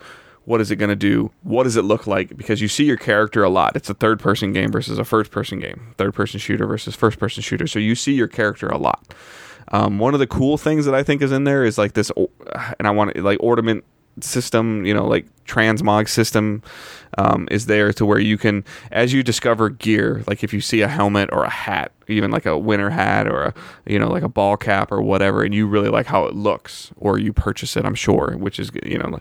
What is it going to do? What does it look like? Because you see your character a lot. It's a third person game versus a first person game, third person shooter versus first person shooter. So you see your character a lot. Um, one of the cool things that I think is in there is like this, and I want to like ornament system, you know, like transmog system um, is there to where you can, as you discover gear, like if you see a helmet or a hat, even like a winter hat or a, you know, like a ball cap or whatever, and you really like how it looks, or you purchase it, I'm sure, which is, you know,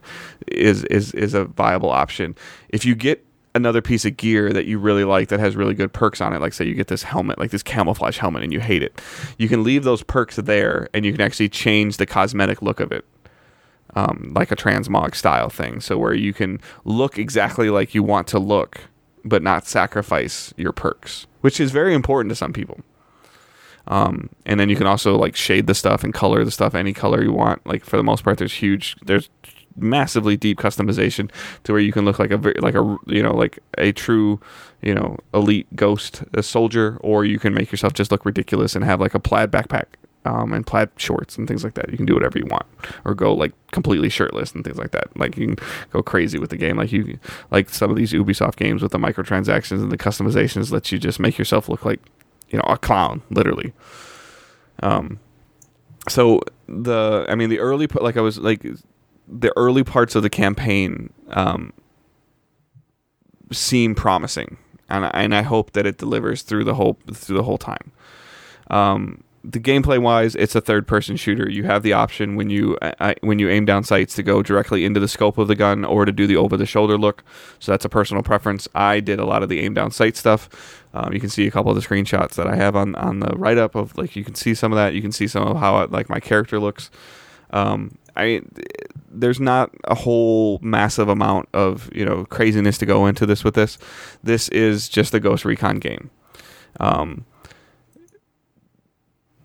is is is a viable option. If you get another piece of gear that you really like that has really good perks on it like say you get this helmet like this camouflage helmet and you hate it you can leave those perks there and you can actually change the cosmetic look of it um, like a transmog style thing. So where you can look exactly like you want to look, but not sacrifice your perks, which is very important to some people. Um, and then you can also like shade the stuff and color the stuff any color you want. Like for the most part, there's huge, there's massively deep customization to where you can look like a like a you know like a true you know elite ghost a soldier, or you can make yourself just look ridiculous and have like a plaid backpack um, and plaid shorts and things like that. You can do whatever you want, or go like completely shirtless and things like that. Like you can go crazy with the game. Like you, like some of these Ubisoft games with the microtransactions and the customizations let you just make yourself look like, you know, a clown, literally. Um, so the, I mean, the early, like I was like, the early parts of the campaign, um, seem promising, and I, and I hope that it delivers through the whole through the whole time. Um, the gameplay wise, it's a third person shooter. You have the option when you uh, when you aim down sights to go directly into the scope of the gun or to do the over the shoulder look. So that's a personal preference. I did a lot of the aim down sight stuff. Um, you can see a couple of the screenshots that I have on on the write up of like you can see some of that. You can see some of how like my character looks. Um, I there's not a whole massive amount of you know craziness to go into this with this. This is just a Ghost Recon game. Um,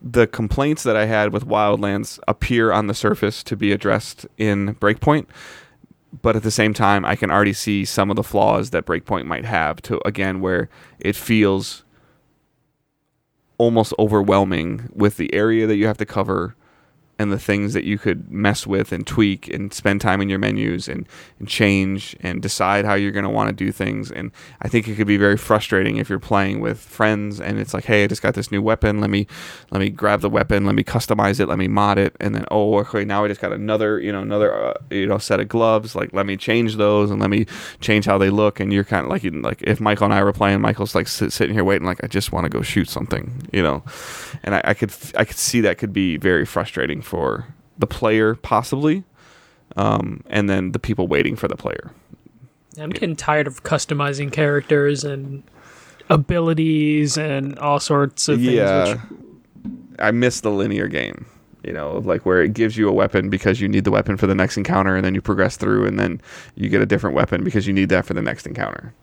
the complaints that I had with Wildlands appear on the surface to be addressed in Breakpoint, but at the same time, I can already see some of the flaws that Breakpoint might have. To again, where it feels almost overwhelming with the area that you have to cover and the things that you could mess with and tweak and spend time in your menus and, and change and decide how you're going to want to do things. And I think it could be very frustrating if you're playing with friends and it's like, hey, I just got this new weapon. Let me let me grab the weapon. Let me customize it. Let me mod it. And then oh, okay, now I just got another you know another uh, you know set of gloves. Like let me change those and let me change how they look. And you're kind of like like if Michael and I were playing, Michael's like sit, sitting here waiting, like I just want to go shoot something, you know. And I, I could I could see that could be very frustrating for the player possibly um, and then the people waiting for the player I'm getting tired of customizing characters and abilities and all sorts of things. yeah Which, i miss the linear game you know like where it gives you a weapon because you need the weapon for the next encounter and then you progress through and then you get a different weapon because you need that for the next encounter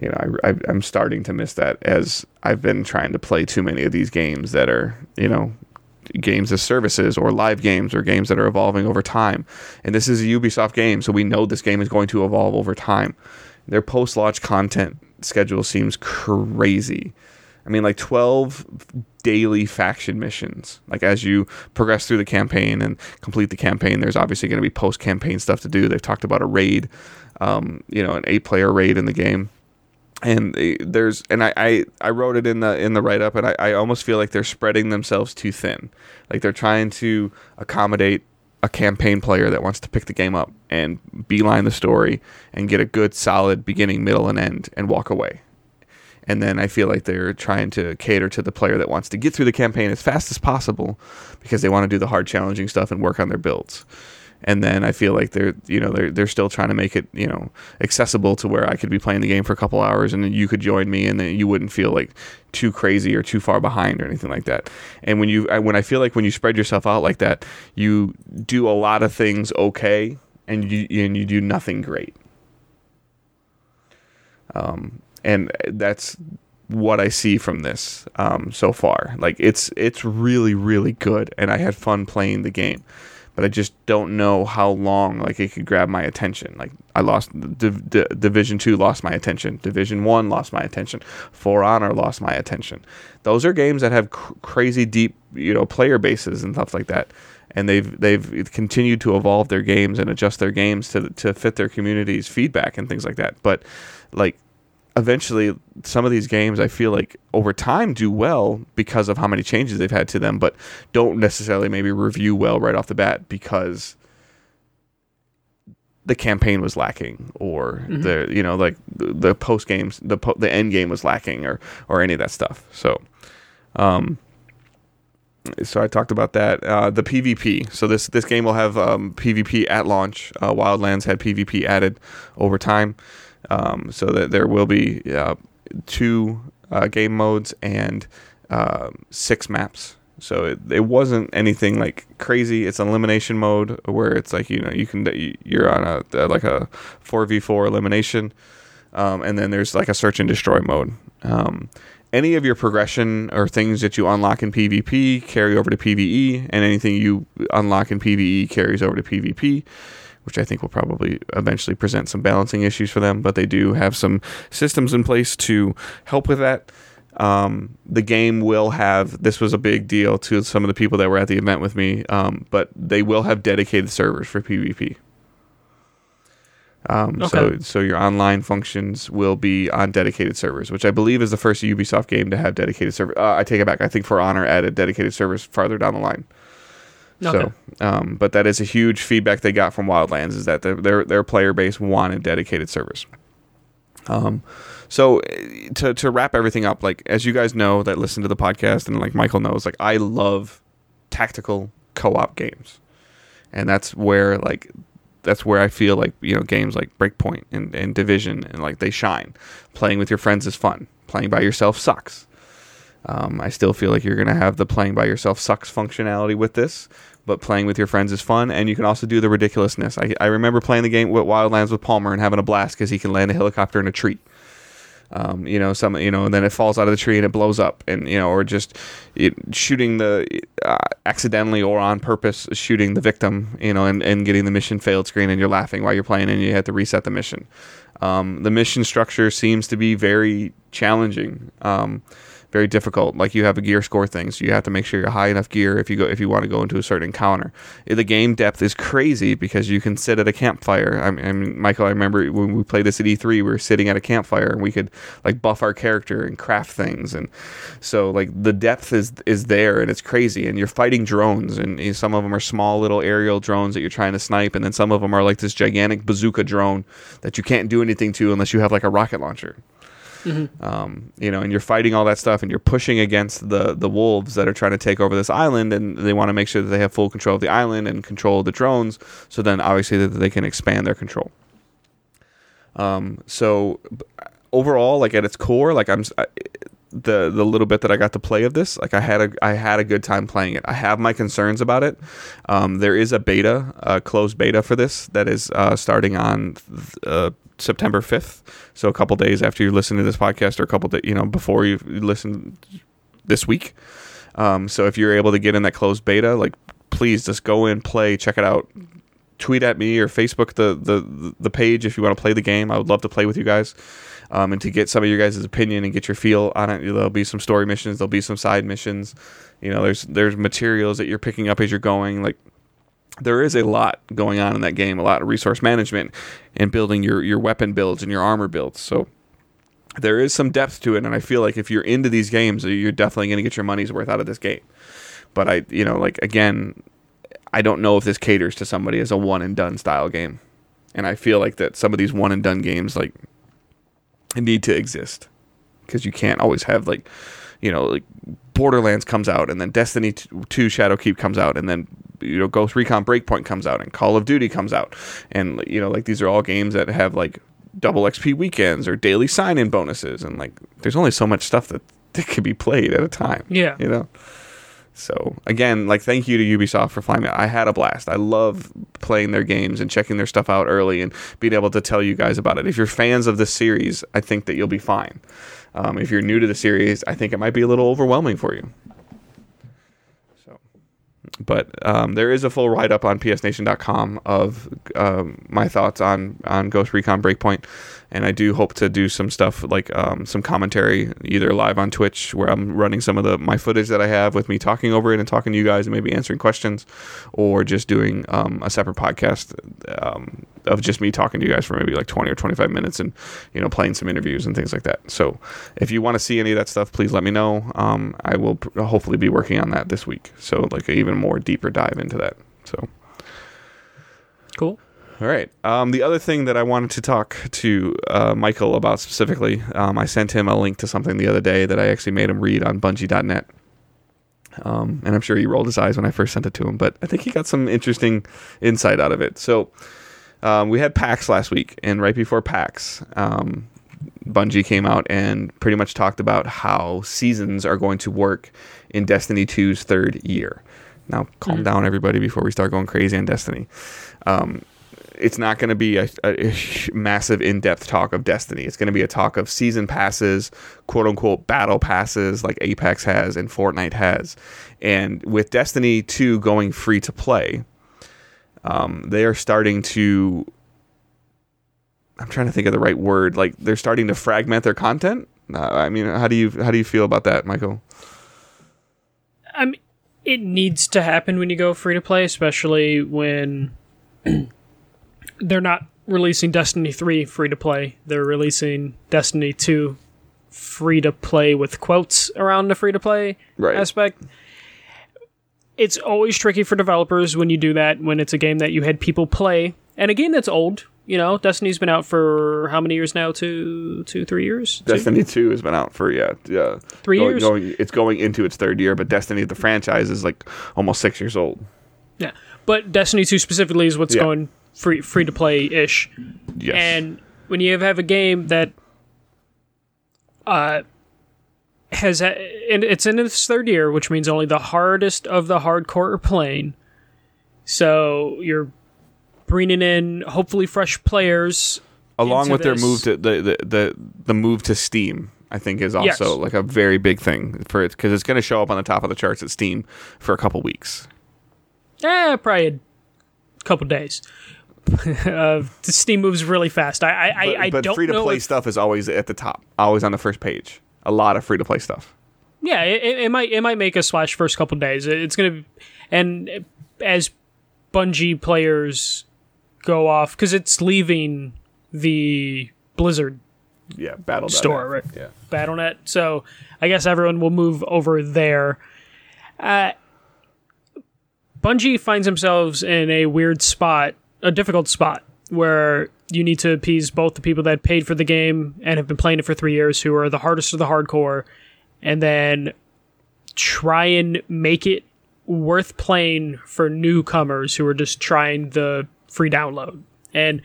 you know I, I, i'm starting to miss that as i've been trying to play too many of these games that are you know games as services or live games or games that are evolving over time. And this is a Ubisoft game, so we know this game is going to evolve over time. Their post launch content schedule seems crazy. I mean, like 12 daily faction missions. Like, as you progress through the campaign and complete the campaign, there's obviously going to be post campaign stuff to do. They've talked about a raid, um, you know, an eight player raid in the game and there's and I, I, I wrote it in the in the write up and I, I almost feel like they're spreading themselves too thin. Like they're trying to accommodate a campaign player that wants to pick the game up and beeline the story and get a good solid beginning middle and end and walk away. And then I feel like they're trying to cater to the player that wants to get through the campaign as fast as possible because they want to do the hard challenging stuff and work on their builds and then I feel like they're you know they're they're still trying to make it you know accessible to where I could be playing the game for a couple hours and then you could join me and then you wouldn't feel like too crazy or too far behind or anything like that. And when you when I feel like when you spread yourself out like that, you do a lot of things okay and you and you do nothing great. Um, and that's what I see from this um, so far. Like it's it's really really good, and I had fun playing the game but I just don't know how long like it could grab my attention. Like I lost Div- Division Two, lost my attention. Division One lost my attention. For Honor lost my attention. Those are games that have cr- crazy deep, you know, player bases and stuff like that. And they've they've continued to evolve their games and adjust their games to to fit their community's feedback and things like that. But like eventually some of these games I feel like over time do well because of how many changes they've had to them, but don't necessarily maybe review well right off the bat because the campaign was lacking or mm-hmm. the you know like the, the post games the po- the end game was lacking or or any of that stuff. So um so I talked about that. Uh, the PvP. So this this game will have um, PvP at launch. Uh, Wildlands had PvP added over time. Um, so that there will be uh, two uh, game modes and uh, six maps. So it, it wasn't anything like crazy. It's an elimination mode where it's like you know you can you're on a like a four v four elimination, um, and then there's like a search and destroy mode. Um, any of your progression or things that you unlock in PvP carry over to PvE, and anything you unlock in PvE carries over to PvP which I think will probably eventually present some balancing issues for them. But they do have some systems in place to help with that. Um, the game will have this was a big deal to some of the people that were at the event with me, um, but they will have dedicated servers for PvP. Um, okay. So, so your online functions will be on dedicated servers, which I believe is the first Ubisoft game to have dedicated servers. Uh, I take it back. I think For Honor added dedicated servers farther down the line. Okay. So, um, but that is a huge feedback they got from Wildlands is that their their, their player base wanted dedicated servers. Um, So eh, to to wrap everything up, like as you guys know that listen to the podcast and like Michael knows, like I love tactical co-op games, and that's where like that's where I feel like you know games like Breakpoint and, and Division and like they shine. Playing with your friends is fun. Playing by yourself sucks. Um, I still feel like you're to have the playing by yourself sucks functionality with this, but playing with your friends is fun, and you can also do the ridiculousness. I, I remember playing the game with Wildlands with Palmer and having a blast because he can land a helicopter in a tree. Um, you know, some, you know, and then it falls out of the tree and it blows up, and you know, or just it, shooting the uh, accidentally or on purpose shooting the victim, you know, and, and getting the mission failed screen, and you're laughing while you're playing, and you have to reset the mission. Um, the mission structure seems to be very challenging. Um, very difficult. Like you have a gear score thing, so you have to make sure you're high enough gear if you go if you want to go into a certain encounter. Eh, the game depth is crazy because you can sit at a campfire. I mean, Michael, I remember when we played this at E3, we were sitting at a campfire and we could like buff our character and craft things, and so like the depth is is there and it's crazy. And you're fighting drones, and eh, some of them are small little aerial drones that you're trying to snipe, and then some of them are like this gigantic bazooka drone that you can't do anything to unless you have like a rocket launcher. Mm-hmm. Um, you know, and you're fighting all that stuff, and you're pushing against the the wolves that are trying to take over this island, and they want to make sure that they have full control of the island and control of the drones. So then, obviously, that they can expand their control. Um, so overall, like at its core, like I'm I, the the little bit that I got to play of this, like I had a I had a good time playing it. I have my concerns about it. Um, there is a beta, a closed beta for this that is uh, starting on uh, September 5th. So a couple days after you listen to this podcast or a couple days, you know, before you listen this week. Um, so if you're able to get in that closed beta, like please just go in, play, check it out. Tweet at me or Facebook the the the page if you want to play the game. I would love to play with you guys. Um, and to get some of your guys' opinion and get your feel on it. There'll be some story missions, there'll be some side missions. You know, there's there's materials that you're picking up as you're going. Like there is a lot going on in that game, a lot of resource management and building your your weapon builds and your armor builds. So there is some depth to it, and I feel like if you're into these games, you're definitely going to get your money's worth out of this game. But I, you know, like again, I don't know if this caters to somebody as a one and done style game, and I feel like that some of these one and done games like need to exist because you can't always have like, you know, like Borderlands comes out and then Destiny 2 Shadowkeep comes out and then you know Ghost Recon Breakpoint comes out and Call of Duty comes out, and you know like these are all games that have like double XP weekends or daily sign in bonuses, and like there's only so much stuff that that can be played at a time. Yeah, you know. So again, like thank you to Ubisoft for flying me. I had a blast. I love playing their games and checking their stuff out early and being able to tell you guys about it. If you're fans of this series, I think that you'll be fine. Um, if you're new to the series, I think it might be a little overwhelming for you. But um, there is a full write up on psnation.com of um, my thoughts on, on Ghost Recon Breakpoint. And I do hope to do some stuff like um, some commentary, either live on Twitch, where I'm running some of the my footage that I have with me talking over it and talking to you guys and maybe answering questions, or just doing um, a separate podcast um, of just me talking to you guys for maybe like 20 or 25 minutes and you know playing some interviews and things like that. So if you want to see any of that stuff, please let me know. Um, I will pr- hopefully be working on that this week. So like even more deeper dive into that. So. All right. Um, the other thing that I wanted to talk to uh, Michael about specifically, um, I sent him a link to something the other day that I actually made him read on Bungie.net. Um, and I'm sure he rolled his eyes when I first sent it to him, but I think he got some interesting insight out of it. So um, we had PAX last week, and right before PAX, um, Bungie came out and pretty much talked about how seasons are going to work in Destiny 2's third year. Now, calm mm-hmm. down, everybody, before we start going crazy on Destiny. Um, it's not going to be a, a, massive in-depth talk of Destiny. It's going to be a talk of season passes, quote unquote battle passes like Apex has and Fortnite has. And with Destiny 2 going free to play, um, they are starting to I'm trying to think of the right word. Like they're starting to fragment their content. Uh, I mean, how do you how do you feel about that, Michael? I mean, it needs to happen when you go free to play, especially when they're not releasing Destiny 3 free to play. They're releasing Destiny 2 free to play with quotes around the free to play right. aspect. It's always tricky for developers when you do that when it's a game that you had people play and a game that's old. You know, Destiny's been out for how many years now? Two, two, three years. Two? Destiny Two has been out for yeah, yeah, Three going, years? Going, it's going into its third year, but Destiny the franchise is like almost six years old. Yeah, but Destiny Two specifically is what's Yeah. going free free to play ish. Yes, And when you have a game that uh has and it's in its third year, which means only the hardest of the hardcore are playing. So you're bringing in hopefully fresh players. along with their move to the, the the the move to Steam, I think is also Yes. like a very big thing for it because it's going to show up on the top of the charts at Steam for a couple weeks. Eh, probably a couple days. uh, Steam moves really fast. I I, But, I, I but don't free to play if- stuff is always at the top, always on the first page. A lot of free to play stuff. Yeah, it, it- it might it might make a splash first couple days. It's gonna, and as Bungie players go off because it's leaving the Blizzard Yeah, battle Store, right? Yeah, BattleNet, so I guess everyone will move over there. Uh, Bungie finds themselves in a weird spot, a difficult spot, where you need to appease both the people that paid for the game and have been playing it for three years, who are the hardest of the hardcore, and then try and make it worth playing for newcomers who are just trying the free download. And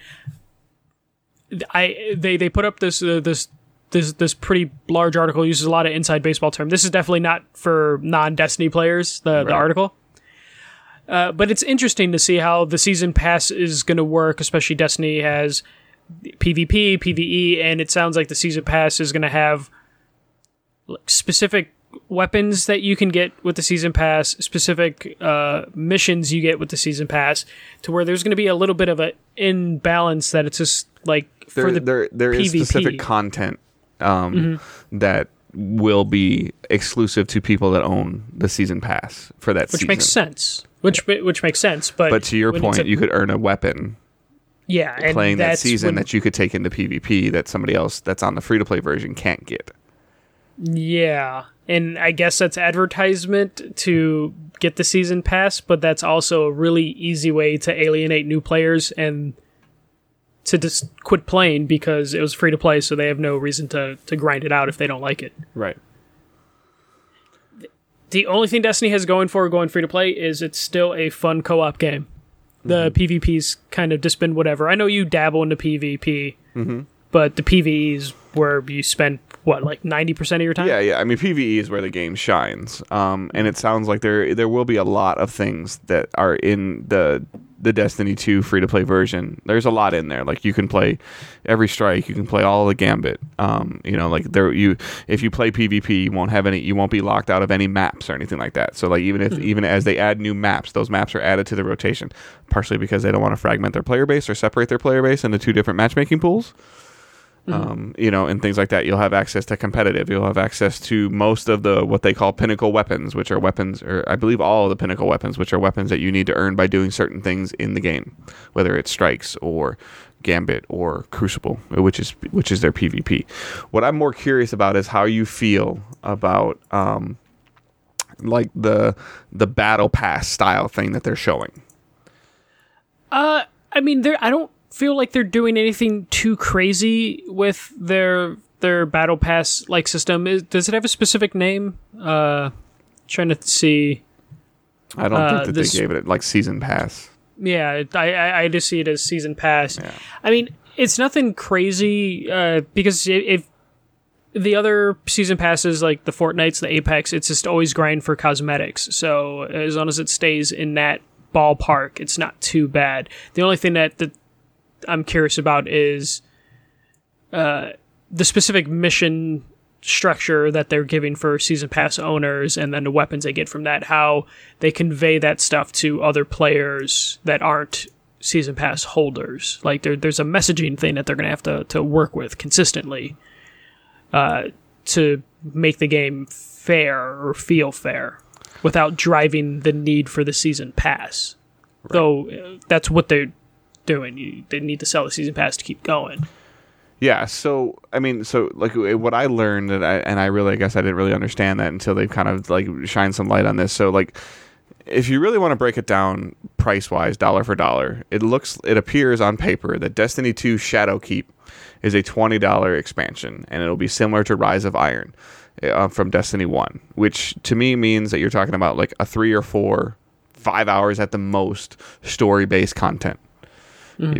I they they put up this uh, this this this pretty large article uses a lot of inside baseball term. This is definitely not for non Destiny players. The the article. Uh, but it's interesting to see how the season pass is going to work, especially Destiny has PvP, PvE, and it sounds like the season pass is going to have like, specific weapons that you can get with the season pass, specific uh, missions you get with the season pass, to where there's going to be a little bit of an imbalance that it's just like there for the there there is PvP. specific content um, Mm-hmm. that will be exclusive to people that own the season pass for that which season. makes sense. Which which makes sense, but But to your point, a- you could earn a weapon yeah, and playing that season when- that you could take into PvP that somebody else that's on the free to play version can't get. Yeah, and I guess that's advertisement to get the season pass, but that's also a really easy way to alienate new players and to just quit playing because it was free to play, so they have no reason to to grind it out if they don't like it. Right. The only thing Destiny has going for going free to play is it's still a fun co-op game. The PvP's kind of just been whatever. I know you dabble into PvP, but the PvE is where you spend what like ninety percent of your time. Yeah, yeah. I mean, PVE is where the game shines, um, and it sounds like there there will be a lot of things that are in the the Destiny 2 free to play version. There's a lot in there. Like you can play every strike, you can play all the gambit. Um, you know, like there you if you play PvP, you won't have any you won't be locked out of any maps or anything like that. So like even if even as they add new maps, those maps are added to the rotation, partially because they don't want to fragment their player base or separate their player base into two different matchmaking pools um, you know, and things like that. You'll have access to competitive. You'll have access to most of the what they call pinnacle weapons, which are weapons, or I believe all of the pinnacle weapons, which are weapons that you need to earn by doing certain things in the game, whether it's strikes or gambit or crucible, which is which is their PvP. What I'm more curious about is how you feel about um, like the the battle pass style thing that they're showing. Uh, I mean, they're. I don't feel like they're doing anything too crazy with their their battle pass like system. Is, does it have a specific name? Uh, trying to see. I don't Uh, think that this- they gave it like season pass. Yeah, I I, I just see it as season pass. Yeah. I mean, it's nothing crazy uh, because if the other season passes like the Fortnites, the Apex, it's just always grind for cosmetics. So as long as it stays in that ballpark, it's not too bad. The only thing that, that I'm curious about is uh, the specific mission structure that they're giving for season pass owners and then the weapons they get from that how they convey that stuff to other players that aren't season pass holders. Like there, there's a messaging thing that they're going to have to, to work with consistently uh, to make the game fair or feel fair without driving the need for the season pass. Though uh, that's what they're doing you, they need to sell the season pass to keep going Yeah, so I mean, so like what I learned, and I, and I really, I guess I didn't really understand that until they've kind of like shined some light on this. So like, if you really want to break it down price wise, dollar for dollar, it looks it appears on paper that Destiny 2 Shadowkeep is a twenty dollar expansion, and it'll be similar to Rise of Iron uh, from Destiny 1, which to me means that you're talking about like a three or four, five hours at the most story based content.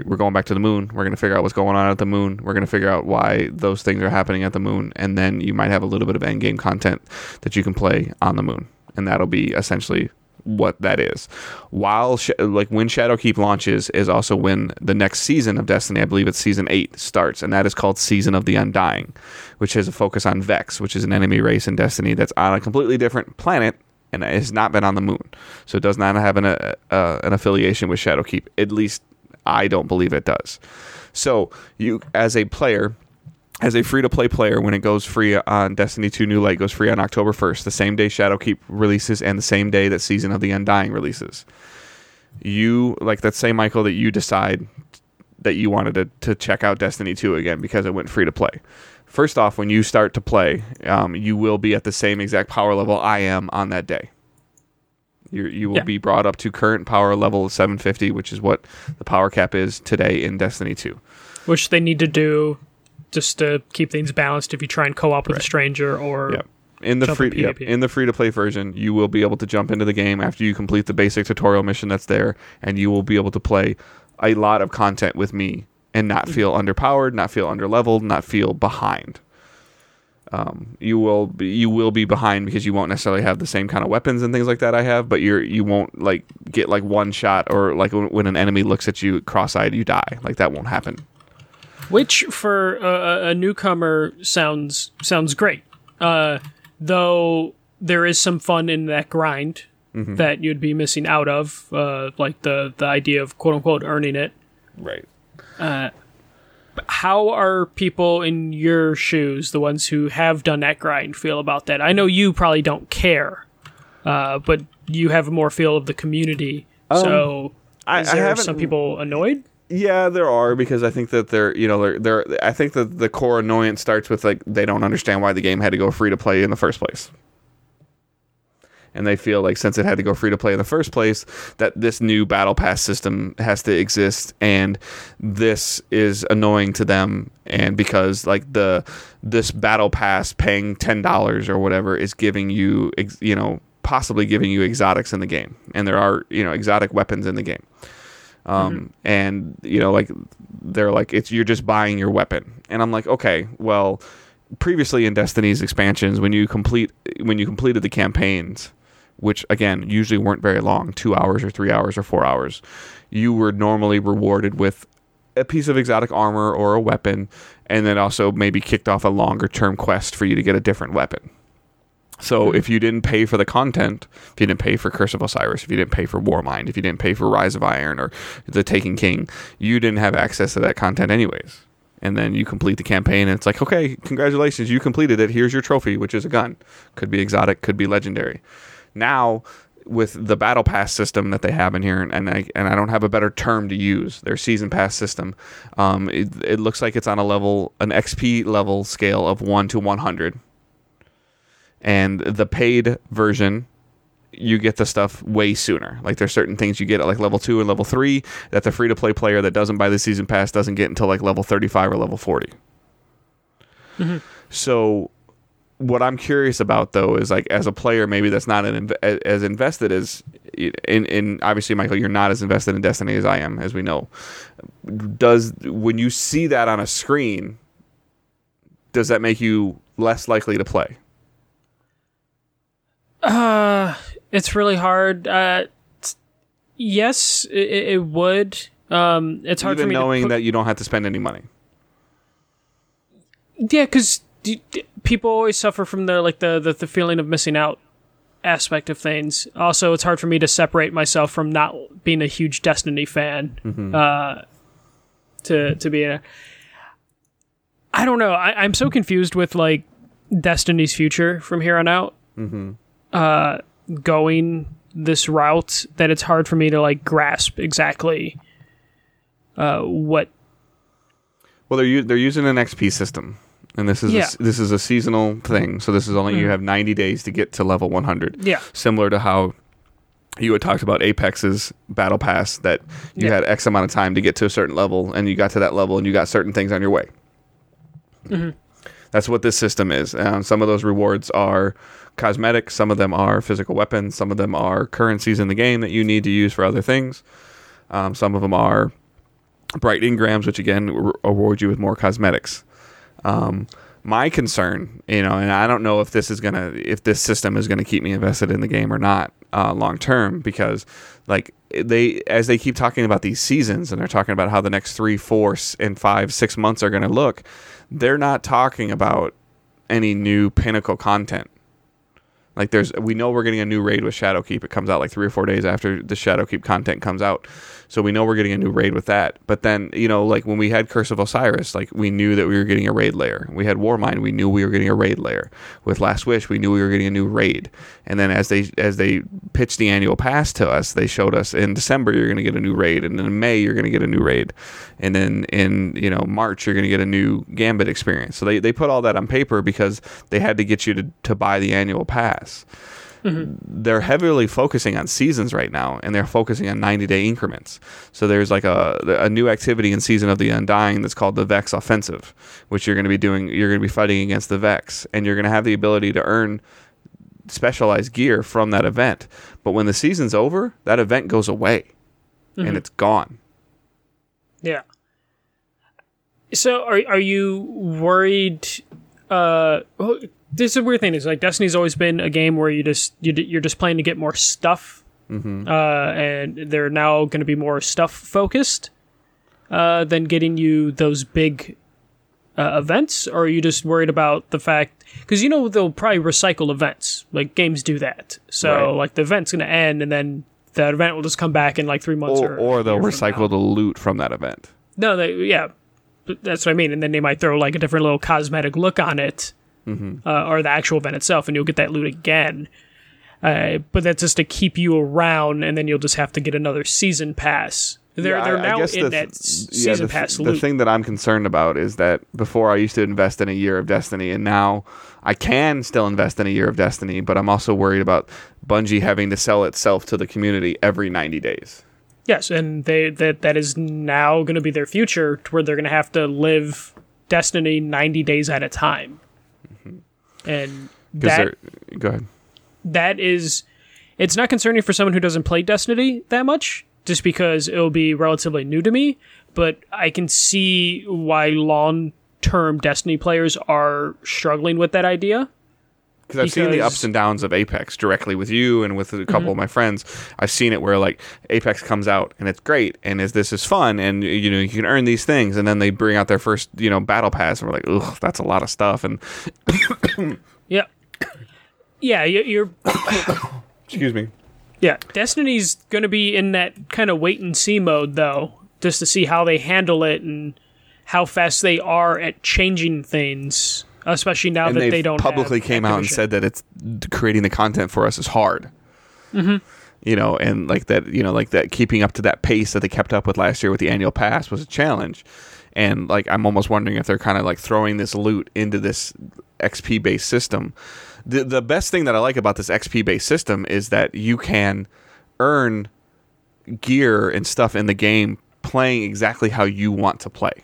We're going back to the moon. We're going to figure out what's going on at the moon. We're going to figure out why those things are happening at the moon, and then you might have a little bit of end game content that you can play on the moon, and that'll be essentially what that is. While sh- like when Shadowkeep launches is also when the next season of Destiny, I believe it's season eight, starts, and that is called Season of the Undying, which has a focus on Vex, which is an enemy race in Destiny that's on a completely different planet and has not been on the moon, so it does not have an uh, uh, an affiliation with Shadowkeep. At least I don't believe it does. So you, as a player, as a free to play player, when it goes free on Destiny 2 New Light goes free on October 1st, the same day Shadowkeep releases and the same day that Season of the Undying releases. You like let's say Michael that you decide that you wanted to, to check out Destiny 2 again because it went free to play. First off, when you start to play, um, you will be at the same exact power level I am on that day. You you will Yeah. be brought up to current power level 750, which is what the power cap is today in Destiny 2. which they need to do just to keep things balanced if you try and co-op with a stranger or Yep. In the free yep, in the free to play version, you will be able to jump into the game after you complete the basic tutorial mission that's there, and you will be able to play a lot of content with me and not mm. feel underpowered, not feel underleveled, not feel behind. Um, you will be, you will be behind because you won't necessarily have the same kind of weapons and things like that I have, but you're you won't like get like one shot or like when, when an enemy looks at you cross-eyed, you die. Like that won't happen. which for a, a newcomer sounds sounds great. Uh, though there is some fun in that grind that you'd be missing out of, uh, like the the idea of quote unquote earning it. Right. How are people in your shoes, the ones who have done that grind, feel about that? I know you probably don't care, uh, but you have more feel of the community. so, I, is I there some people annoyed? Yeah, there are because I think that they're you know they're they're I think that the core annoyance starts with like they don't understand why the game had to go free to play in the first place. And they feel like since it had to go free to play in the first place, that this new battle pass system has to exist, and this is annoying to them. And because like the this battle pass paying ten dollars or whatever is giving you you know possibly giving you exotics in the game, and there are you know exotic weapons in the game. Um, and you know like they're like it's you're just buying your weapon. And i'm like okay well previously in destiny's expansions when you complete when you completed the campaigns which again usually weren't very long two hours or three hours or four hours you were normally rewarded with a piece of exotic armor or a weapon and then also maybe kicked off a longer term quest for you to get a different weapon so hmm. if you didn't pay for the content, if you didn't pay for Curse of Osiris, if you didn't pay for Warmind, if you didn't pay for Rise of Iron or The Taken King, you didn't have access to that content anyways. And then you complete the campaign, and it's like, okay, congratulations, you completed it. Here's your trophy, which is a gun. Could be exotic, could be legendary. Now, with the battle pass system that they have in here, and I and I don't have a better term to use, their season pass system. Um, it, it looks like it's on a level, an XP level scale of one to one hundred. And the paid version you get the stuff way sooner. Like there's certain things you get at like level 2 and level 3 that the free to play player that doesn't buy the season pass doesn't get until like level 35 or level 40 so what i'm curious about though is like as a player maybe that's not an inv- as invested as in in obviously michael you're not as invested in destiny as i am as we know does when you see that on a screen does that make you less likely to play Uh, it's really hard. Uh, yes, it, it would. Um, it's hard for even me knowing to put, that you don't have to spend any money. yeah, because people always suffer from the like the, the the feeling of missing out aspect of things. Also, it's hard for me to separate myself from not being a huge Destiny fan. Uh, to to be a, I don't know. I, I'm so confused with like Destiny's future from here on out. Uh, going this route that it's hard for me to like grasp exactly uh, what Well, they're u- they're using an XP system, and this is a Yeah. s this is a seasonal thing. So this is only you have 90 days to get to level 100. Yeah. similar to how you had talked about Apex's battle pass that you Yeah. had X amount of time to get to a certain level, and you got to that level, and you got certain things on your way. That's what this system is. Um, some of those rewards are cosmetic, some of them are physical weapons, some of them are currencies in the game that you need to use for other things. Um, some of them are bright engrams, which again re- reward you with more cosmetics. Um, my concern, you know, and I don't know if this is gonna, if this system is gonna keep me invested in the game or not uh, long term, because like they, as they keep talking about these seasons and they're talking about how the next three, four, and five, six months are gonna look, they're not talking about any new pinnacle content. Like there's, we know we're getting a new raid with Shadowkeep. It comes out like three or four days after the Shadowkeep content comes out, so we know we're getting a new raid with that. But then, you know, like when we had Curse of Osiris, like we knew that we were getting a raid lair. We had Warmind, we knew we were getting a raid lair. With Last Wish, we knew we were getting a new raid. And then as they as they pitched the annual pass to us, they showed us in December you're going to get a new raid, and in May you're going to get a new raid, and then in you know March you're going to get a new Gambit experience. So they they put all that on paper because they had to get you to to buy the annual pass they're heavily focusing on seasons right now and they're focusing on 90 day increments so there's like a, a new activity in season of the undying that's called the vex offensive which you're going to be doing you're going to be fighting against the vex and you're going to have the ability to earn specialized gear from that event but when the season's over that event goes away and it's gone Yeah. So are are you worried? Uh, this is a weird thing. Is like Destiny's always been a game where you just you, d- you're just playing to get more stuff, Mm-hmm. uh, and they're now going to be more stuff focused uh, than getting you those big uh, events. Or are you just worried about the fact because you know they'll probably recycle events like games do that. So Right. like the event's going to end, and then that event will just come back in like three months, or, or, or they'll year from now. recycle the loot from that event No, they yeah, that's what I mean. And then they might throw like a different little cosmetic look on it, Mm-hmm. uh, or the actual event itself, and you'll get that loot again. Uh, but that's just to keep you around, and then you'll just have to get another season pass. They're Yeah, they're I- I now guess in the- that s- yeah, season the, pass the thing that I'm concerned about is that before I used to invest in a year of Destiny, and now I can still invest in a year of Destiny, but I'm also worried about Bungie having to sell itself to the community every 90 days. yes, and they that that is now going to be their future, to where they're going to have to live Destiny ninety days at a time, and that go ahead. that is it's not concerning for someone who doesn't play Destiny that much, just because it'll be relatively new to me. But I can see why long term Destiny players are struggling with that idea. Because I've seen the ups and downs of Apex directly with you and with a couple Mm-hmm. of my friends. I've seen it where like Apex comes out and it's great and is this is fun and you know you can earn these things and then they bring out their first you know battle pass and we're like ugh that's a lot of stuff and Yeah, yeah, you- you're excuse me yeah. Destiny's going to be in that kind of wait and see mode though, just to see how they handle it and how fast they are at changing things. Especially now and that they don't publicly came out and said that it's creating the content for us is hard. Mm-hmm. You know, and like that, you know, like that keeping up to that pace that they kept up with last year with the annual pass was a challenge. And like, I'm almost wondering if they're kind of like throwing this loot into this XP based system. The the best thing that I like about this XP based system is that you can earn gear and stuff in the game playing exactly how you want to play.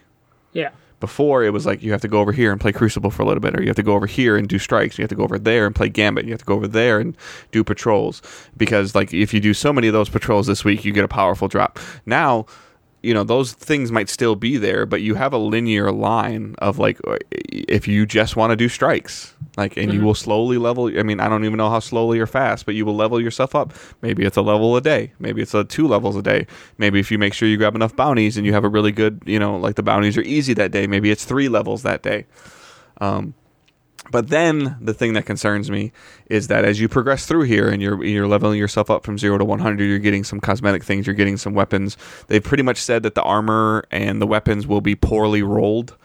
yeah. Before it was like you have to go over here and play Crucible for a little bit, or you have to go over here and do strikes. You have to go over there and play Gambit. You have to go over there and do patrols because like if you do so many of those patrols this week, you get a powerful drop. Now, you know those things might still be there, but you have a linear line of like uh, if you just want to do strikes, like and you will slowly level. I mean, I don't even know how slowly or fast, but you will level yourself up. Maybe it's a level a day. Maybe it's a two levels a day. Maybe if you make sure you grab enough bounties and you have a really good, you know, like the bounties are easy that day. Maybe it's three levels that day. Um, but then the thing that concerns me is that as you progress through here and you're you're leveling yourself up from 0 to 100, you're getting some cosmetic things, you're getting some weapons. They've pretty much said that the armor and the weapons will be poorly rolled,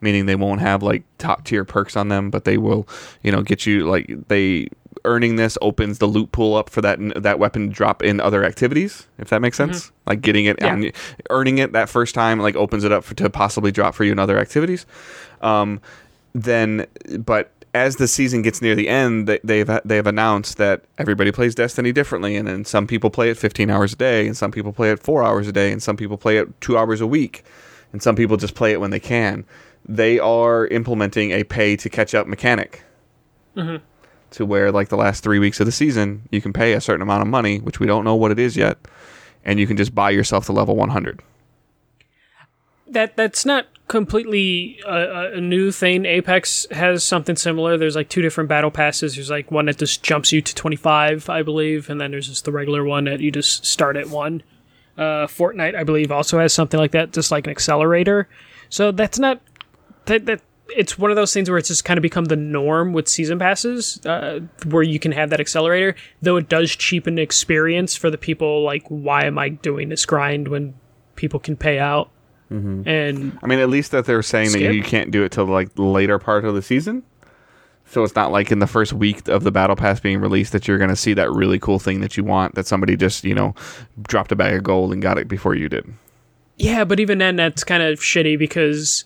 meaning they won't have like top tier perks on them, but they will, you know, get you like they earning this opens the loot pool up for that that weapon drop in other activities, if that makes sense. Like getting it Yeah. on earning it that first time like opens it up for, to possibly drop for you in other activities. Um then but as the season gets near the end, they've they've announced that everybody plays Destiny differently, and then some people play it 15 hours a day, and some people play it four hours a day, and some people play it two hours a week, and some people just play it when they can. They are implementing a pay to catch up mechanic. To where, like the last three weeks of the season, you can pay a certain amount of money, which we don't know what it is yet, and you can just buy yourself to level 100. that that's not completely a, a new thing. Apex has something similar. There's like two different battle passes. There's like one that just jumps you to 25, I believe, and then there's just the regular one that you just start at one. Uh, Fortnite, I believe, also has something like that, just like an accelerator. So that's not that that. It's one of those things where it's just kind of become the norm with season passes, uh, where you can have that accelerator. Though it does cheapen the experience for the people. Like, why am I doing this grind when people can pay out? And I mean, at least that they're saying that you can't do it till like later part of the season. So it's not like in the first week of the battle pass being released that you're going to see that really cool thing that you want that somebody just you know dropped a bag of gold and got it before you did. Yeah, but even then, that's kind of shitty because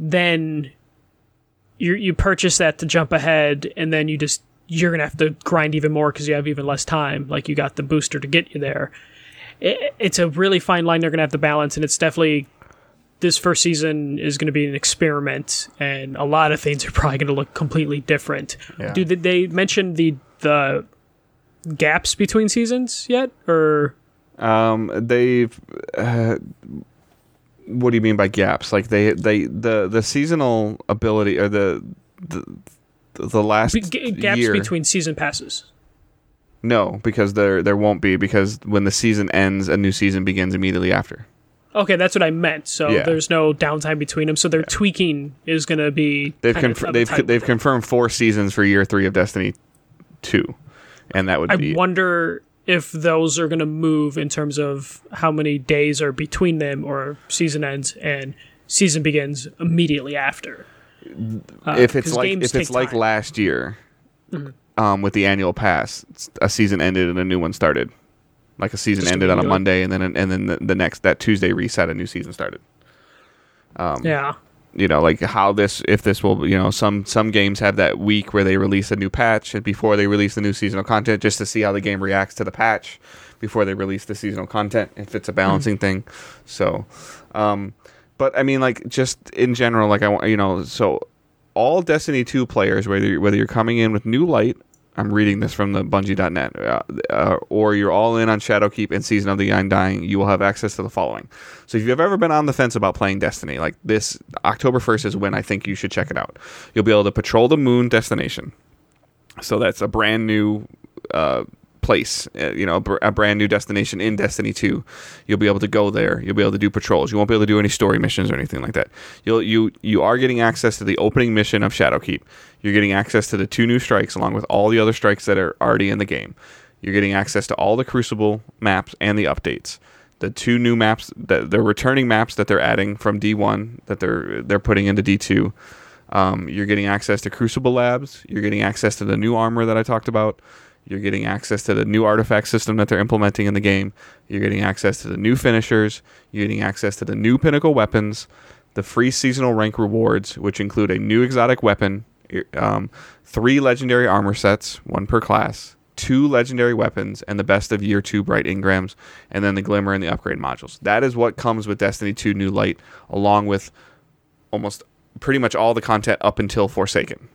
then you you purchase that to jump ahead, and then you just you're gonna have to grind even more because you have even less time. Like you got the booster to get you there. It, it's a really fine line they're gonna have to balance, and it's definitely this first season is going to be an experiment, and a lot of things are probably going to look completely different. Yeah. Do they- they mention the the gaps between seasons yet, or Um, they've. Uh, what do you mean by gaps? Like they they the the seasonal ability or the the the last g- gaps year. between season passes? No, because there there won't be because when the season ends, a new season begins immediately after. Okay, that's what I meant. So Yeah. there's no downtime between them. So their tweaking is going to be They've conf- they've type they've confirmed four seasons for year three of Destiny two, and that would I be wonder if those are going to move in terms of how many days are between them, or season ends and season begins immediately after. Uh, if it's like if it's like time. Mm-hmm. last year, um, with the annual pass, a season ended and a new one started. Like a season Just ended on a? Monday, and then and then the, the next that Tuesday reset, a new season started. yeah, You know, like how this if this will you know some some games have that week where they release a new patch and before they release the new seasonal content, just to see how the game reacts to the patch before they release the seasonal content. If it's a balancing thing, so. Um, but I mean, like just in general, like I want you know, so all Destiny two players, whether you're, whether you're coming in with new light, I'm reading this from the Bungie.net, uh, uh, or you're all in on Shadowkeep and Season of the Undying, you will have access to the following. So if you've ever been on the fence about playing Destiny, like this October 1st is when I think you should check it out. You'll be able to patrol the moon destination. So that's a brand new uh, place, uh, you know, a, br- a brand new destination in Destiny 2. You'll be able to go there. You'll be able to do patrols. You won't be able to do any story missions or anything like that. You'll you you are getting access to the opening mission of Shadowkeep. You're getting access to the two new strikes along with all the other strikes that are already in the game. You're getting access to all the Crucible maps and the updates. The two new maps that they're returning maps that they're adding from D1 that they're they're putting into D2. Um, you're getting access to Crucible Labs. You're getting access to the new armor that I talked about. You're getting access to the new artifact system that they're implementing in the game. You're getting access to the new finishers. You're getting access to the new pinnacle weapons, the free seasonal rank rewards, which include a new exotic weapon, um, three legendary armor sets, one per class, two legendary weapons, and the best of year two bright engrams, and then the glimmer and the upgrade modules. That is what comes with Destiny 2 New Light, along with almost pretty much all the content up until Forsaken.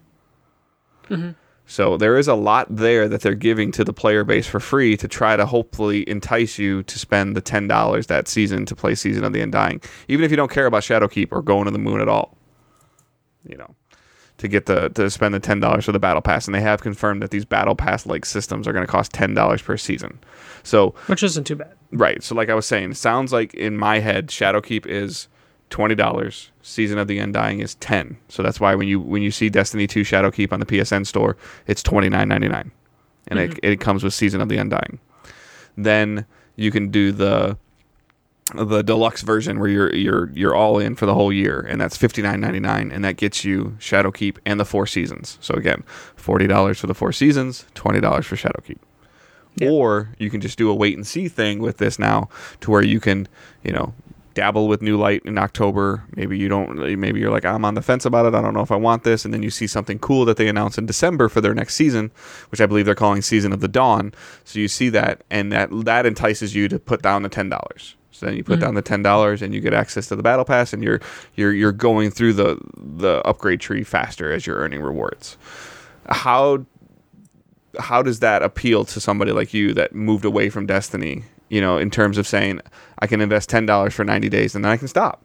So there is a lot there that they're giving to the player base for free to try to hopefully entice you to spend the ten dollars that season to play Season of the Undying, even if you don't care about Shadowkeep or going to the moon at all. You know, to get the to spend the ten dollars for the battle pass, and they have confirmed that these battle pass like systems are going to cost ten dollars per season. So which isn't too bad. Right. So, like I was saying, sounds like in my head, Shadowkeep is twenty dollars. Season of the Undying is ten. So that's why when you when you see Destiny Two Shadowkeep on the PSN store, it's twenty nine ninety nine, and it mm-hmm. it comes with Season of the Undying. Then you can do the the deluxe version where you're you're you're all in for the whole year, and that's fifty nine ninety nine, and that gets you Shadowkeep and the four seasons. So again, forty dollars for the four seasons, twenty dollars for Shadowkeep. Yeah. Or you can just do a wait and see thing with this now, to where you can, you know, dabble with New Light in October. Maybe you don't. Maybe you're like, I'm on the fence about it. I don't know if I want this. And then you see something cool that they announce in December for their next season, which I believe they're calling Season of the Dawn. So you see that, and that that entices you to put down the ten dollars. So then you put hmm. down the ten dollars, and you get access to the battle pass, and you're you're you're going through the the upgrade tree faster as you're earning rewards. How how does that appeal to somebody like you that moved away from Destiny? You know, in terms of saying I can invest ten dollars for ninety days and then I can stop.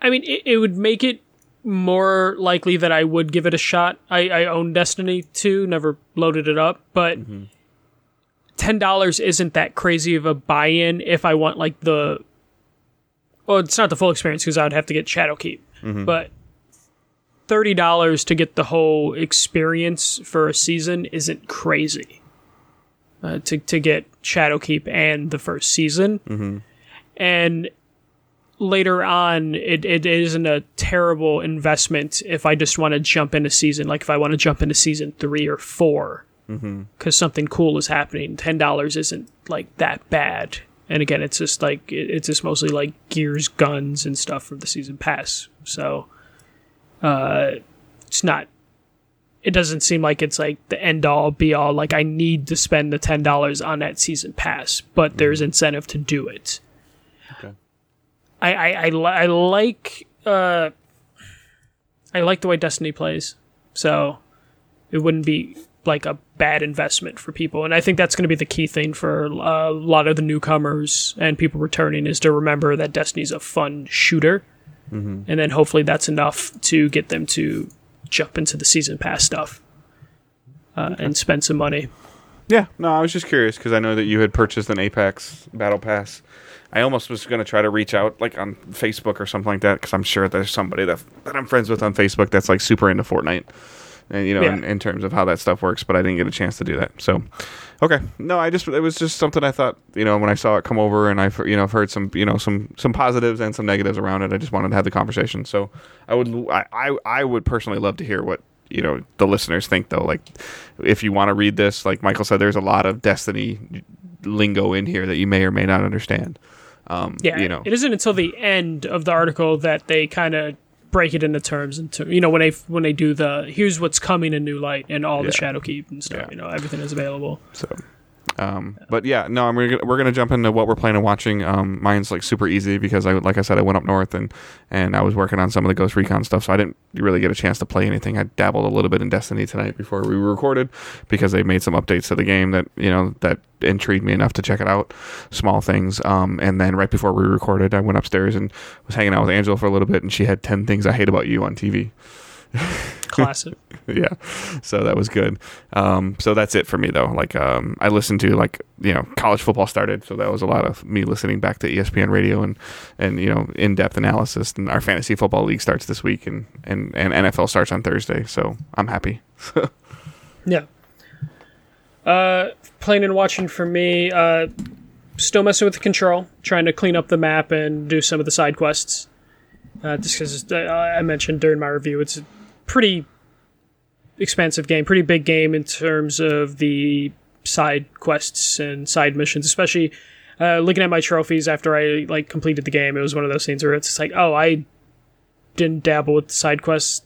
I mean, it, it would make it more likely that I would give it a shot. I, I own Destiny 2, never loaded it up, but mm-hmm. ten dollars isn't that crazy of a buy-in if I want like the. Well, it's not the full experience because I would have to get Shadowkeep, mm-hmm. but thirty dollars to get the whole experience for a season isn't crazy. Uh, to to get Shadowkeep and the first season, and later on, it, it isn't a terrible investment if I just want to jump into season, like if I want to jump into season three or four, because something cool is happening. Ten dollars isn't like that bad. And again, it's just like it, it's just mostly like gears, guns, and stuff from the season pass. So, uh, it's not. It doesn't seem like it's like the end all be all. Like I need to spend the ten dollars on that season pass, but there's incentive to do it. Okay. I I, I, li- I like uh, I like the way Destiny plays, so it wouldn't be like a bad investment for people. And I think that's going to be the key thing for uh, a lot of the newcomers and people returning is to remember that Destiny's a fun shooter, and then hopefully that's enough to get them to jump into the season pass stuff uh, and spend some money. Yeah, no, I was just curious because I know that you had purchased an Apex Battle Pass. I almost was going to try to reach out like on Facebook or something like that because I'm sure there's somebody that that I'm friends with on Facebook that's like super into Fortnite, and you know, Yeah. in, in terms of how that stuff works. But I didn't get a chance to do that. So, okay, no, I just it was just something I thought you know when I saw it come over and I've you know I've heard some you know some some positives and some negatives around it. I just wanted to have the conversation. So I would I I, I would personally love to hear what you know the listeners think though like if you want to read this like michael said there's a lot of destiny lingo in here that you may or may not understand um Yeah, you know it isn't until the end of the article that they kind of break it into terms into you know when they when they do the here's what's coming in new light and all the Yeah. shadowkeep and stuff Yeah. you know everything is available so um but yeah no we're gonna, we're gonna jump into what we're planning on watching. Um mine's like super easy because i like i said i went up north and and i was working on some of the ghost recon stuff so i didn't really get a chance to play anything. I dabbled a little bit in destiny tonight before we recorded because they made some updates to the game that you know that intrigued me enough to check it out. Small things. Um and then right before we recorded i went upstairs and was hanging out with angela for a little bit and she had 10 things i hate about you on tv classic. Yeah so that was good. Um so that's it for me though. Like um i listened to like you know college football started so that was a lot of me listening back to espn radio and and you know in-depth analysis. And our fantasy football league starts this week and and and nfl starts on thursday so i'm happy. Yeah. Uh playing and watching for me uh still messing with the control trying to clean up the map and do some of the side quests. Uh, just because uh, i mentioned during my review it's pretty expansive game, pretty big game in terms of the side quests and side missions, especially uh, looking at my trophies after I like completed the game. It was one of those things where it's like, oh, I didn't dabble with the side quests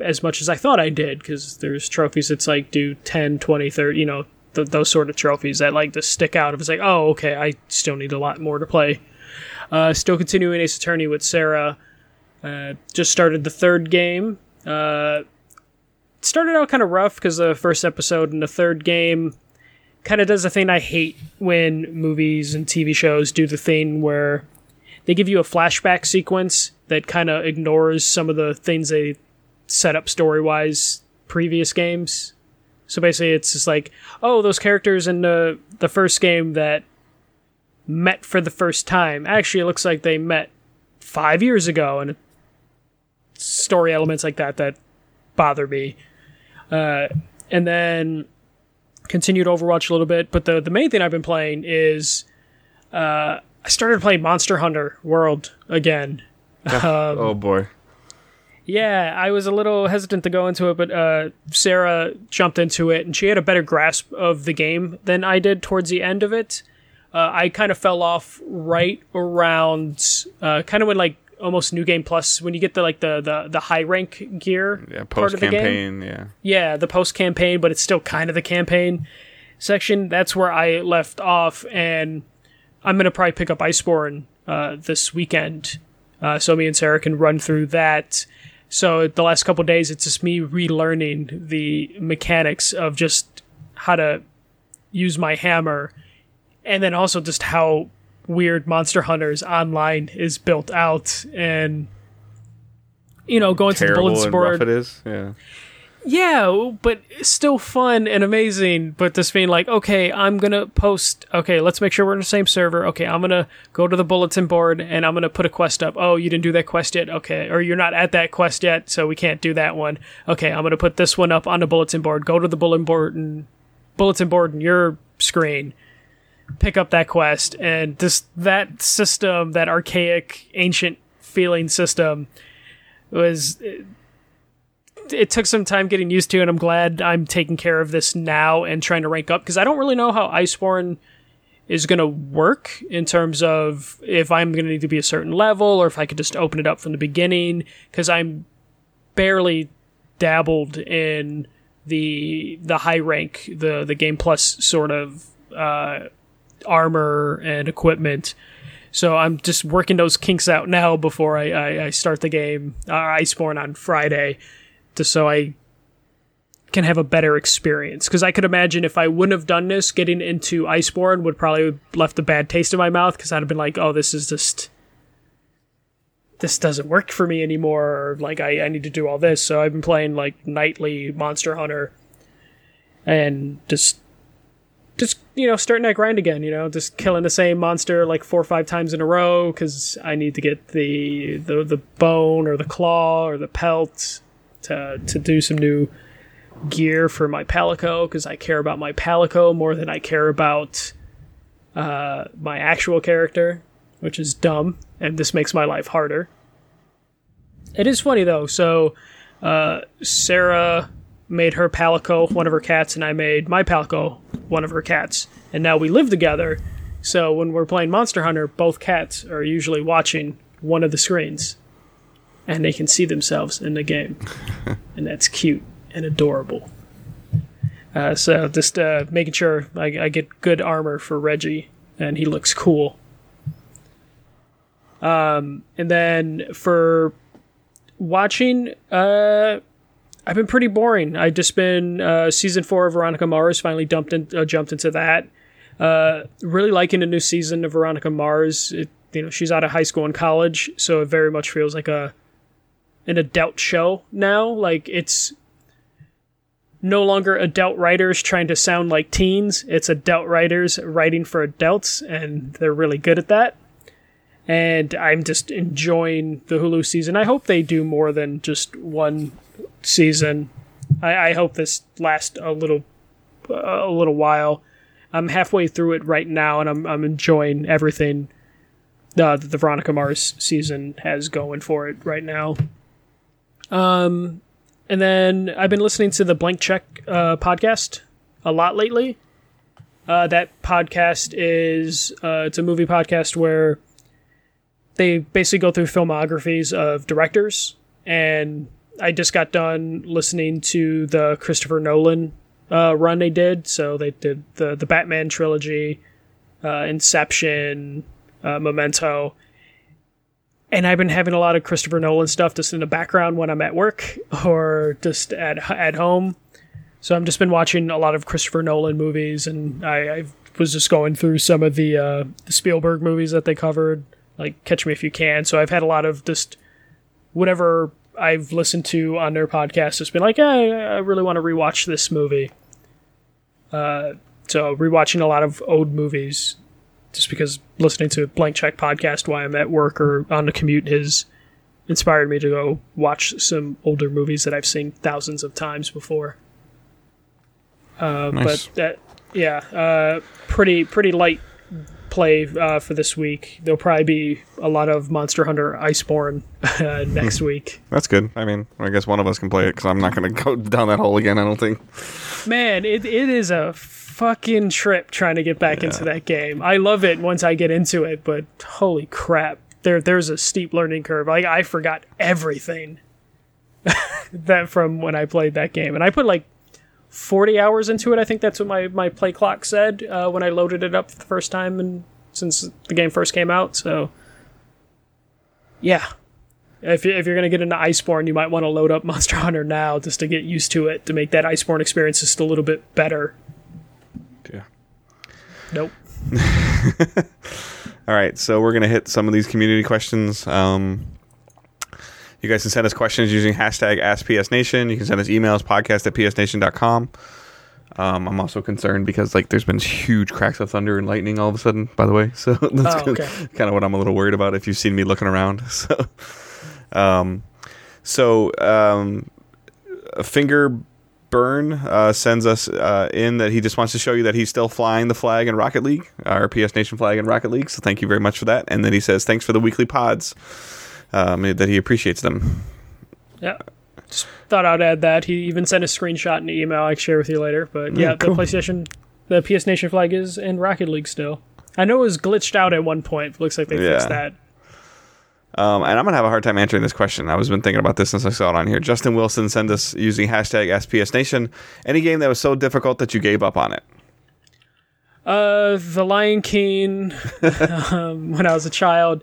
as much as I thought I did because there's trophies that's like do 10, 20, 30, you know, th- those sort of trophies that like to stick out. If it's like, oh, okay, I still need a lot more to play. Uh, still continuing Ace Attorney with Sarah. Uh, just started the third game. Uh, started out kind of rough because the first episode in the third game kind of does the thing I hate when movies and TV shows do the thing where they give you a flashback sequence that kind of ignores some of the things they set up story wise previous games. So basically, it's just like, oh, those characters in the the first game that met for the first time. Actually, it looks like they met five years ago, and story elements like that that bother me. Uh, and then continued Overwatch a little bit, but the the main thing I've been playing is uh, I started playing Monster Hunter World again. oh boy Yeah, I was a little hesitant to go into it, but uh, Sarah jumped into it, and she had a better grasp of the game than I did towards the end of it. uh, I kind of fell off right around uh, kind of when like almost new game plus when you get the like the the, the high rank gear Yeah, part post of the game. Yeah. Yeah, the post campaign, but it's still kind of the campaign section. That's where I left off, and I'm gonna probably pick up Iceborne uh, this weekend, uh, so me and Sarah can run through that. So the last couple days, it's just me relearning the mechanics of just how to use my hammer, and then also just how weird Monster Hunters Online is built out, and you know, going to the Terrible bulletin board. it is. Yeah. Yeah, but still fun and amazing. But this being like, okay, I'm gonna post. Okay, let's make sure we're in the same server. Okay, I'm gonna go to the bulletin board and I'm gonna put a quest up. Oh, you didn't do that quest yet. Okay, or you're not at that quest yet, so we can't do that one. Okay, I'm gonna put this one up on the bulletin board. Go to the bulletin board and bulletin board in your screen. Pick up that quest and just that system, that archaic, ancient feeling system, was it took some time getting used to, and I'm glad I'm taking care of this now and trying to rank up because I don't really know how Iceborne is going to work in terms of if I'm going to need to be a certain level or if I could just open it up from the beginning because I'm barely dabbled in the the high rank the the game plus sort of uh, armor and equipment. So I'm just working those kinks out now before I, I, I start the game, uh, Iceborne on Friday just so I can have a better experience. Because I could imagine if I wouldn't have done this, getting into Iceborne would probably left a bad taste in my mouth because I'd have been like, oh, this is just. This doesn't work for me anymore, or like I, I need to do all this. So I've been playing like nightly Monster Hunter and just just you know starting that grind again you know just killing the same monster like four or five times in a row because i need to get the, the the bone or the claw or the pelt to to do some new gear for my palico because I care about my palico more than I care about uh, my actual character, which is dumb, and this makes my life harder. It is funny though. So uh, Sarah made her palico one of her cats, and I made my palico one of her cats, and now we live together. So when we're playing Monster Hunter, both cats are usually watching one of the screens and they can see themselves in the game, and that's cute and adorable. Uh, so just uh, making sure I, I get good armor for Reggie, and he looks cool. Um, and then for watching, uh, I've been pretty boring. I've just been uh, season four of Veronica Mars. Finally dumped in, uh, jumped into that. Uh, really liking the new season of Veronica Mars. It, you know, she's out of high school and college, so it very much feels like a an adult show now. Like it's no longer adult writers trying to sound like teens. It's adult writers writing for adults, and they're really good at that. And I'm just enjoying the Hulu season. I hope they do more than just one season. I, I hope this lasts a little a little while. I'm halfway through it right now, and I'm I'm enjoying everything uh, that the Veronica Mars season has going for it right now. Um, and then I've been listening to the Blank Check uh, podcast a lot lately. Uh, that podcast is uh, it's a movie podcast where they basically go through filmographies of directors, and I just got done listening to the Christopher Nolan uh, run they did. So they did the the Batman trilogy, uh, Inception, uh, Memento, and I've been having a lot of Christopher Nolan stuff just in the background when I'm at work or just at at home. So I've just been watching a lot of Christopher Nolan movies, and I, I was just going through some of the, uh, the Spielberg movies that they covered, like Catch Me If You Can. So I've had a lot of just whatever I've listened to on their podcast has been like, I really want to rewatch this movie. Uh, so rewatching a lot of old movies just because listening to Blank Check podcast while I'm at work or on the commute has inspired me to go watch some older movies that I've seen thousands of times before. Uh, Nice. But that, yeah, uh, pretty pretty light play uh, for this week. There'll probably be a lot of Monster Hunter Iceborne uh, next week. That's good. I mean, I guess one of us can play it because I'm not going to go down that hole again. I don't think. Man, it, it is a fucking trip trying to get back into that game. I love it once I get into it, but holy crap. There there's a steep learning curve. Like I forgot everything that from when I played that game. And I put like 40 hours into it. I think that's what my, my play clock said uh, when I loaded it up for the first time and since the game first came out. So, yeah. If, you, if you're going to get into Iceborne, you might want to load up Monster Hunter now just to get used to it, to make that Iceborne experience just a little bit better. Yeah. Nope. All right, so we're gonna hit some of these community questions. Um, you guys can send us questions using hashtag AskPSNation. You can send us emails, podcast at psnation.com. Um, I'm also concerned because like there's been huge cracks of thunder and lightning all of a sudden. By the way, so that's Oh, kind, okay. of, kind of what I'm a little worried about. If you've seen me looking around, so um, so um, finger burn uh, sends us uh, in that he just wants to show you that he's still flying the flag in Rocket League, our PS Nation flag in Rocket League. So thank you very much for that. And then he says thanks for the weekly pods. Um, that he appreciates them. Yeah. Just thought I'd add that. He even sent a screenshot in the email I can share with you later. But yeah, cool. the PlayStation, the PS Nation flag is in Rocket League still. I know it was glitched out at one point. Looks like they fixed that. Um, and I'm gonna have a hard time answering this question. I was been thinking about this since I saw it on here. Justin Wilson sent us using hashtag AskPSNation any game that was so difficult that you gave up on it. Uh, The Lion King. um, when I was a child.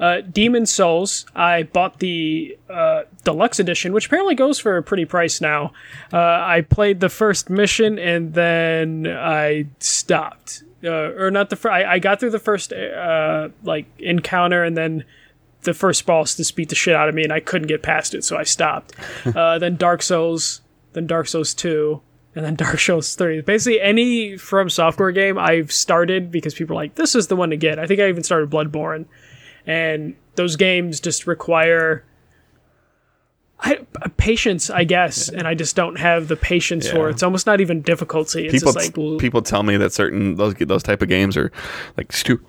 Uh, Demon's Souls. I bought the uh, deluxe edition, which apparently goes for a pretty price now. Uh, I played the first mission and then I stopped. Uh, or not the first. I, I got through the first uh, like encounter and then the first boss just beat the shit out of me and I couldn't get past it, so I stopped. uh, then Dark Souls, then Dark Souls Two, and then Dark Souls 3. Basically, any From Software game I've started because people are like, this is the one to get. I think I even started Bloodborne. And those games just require I, patience, I guess, and I just don't have the patience for it. It's almost not even difficulty. It's People just like, l- people tell me that certain those those type of games are like stu-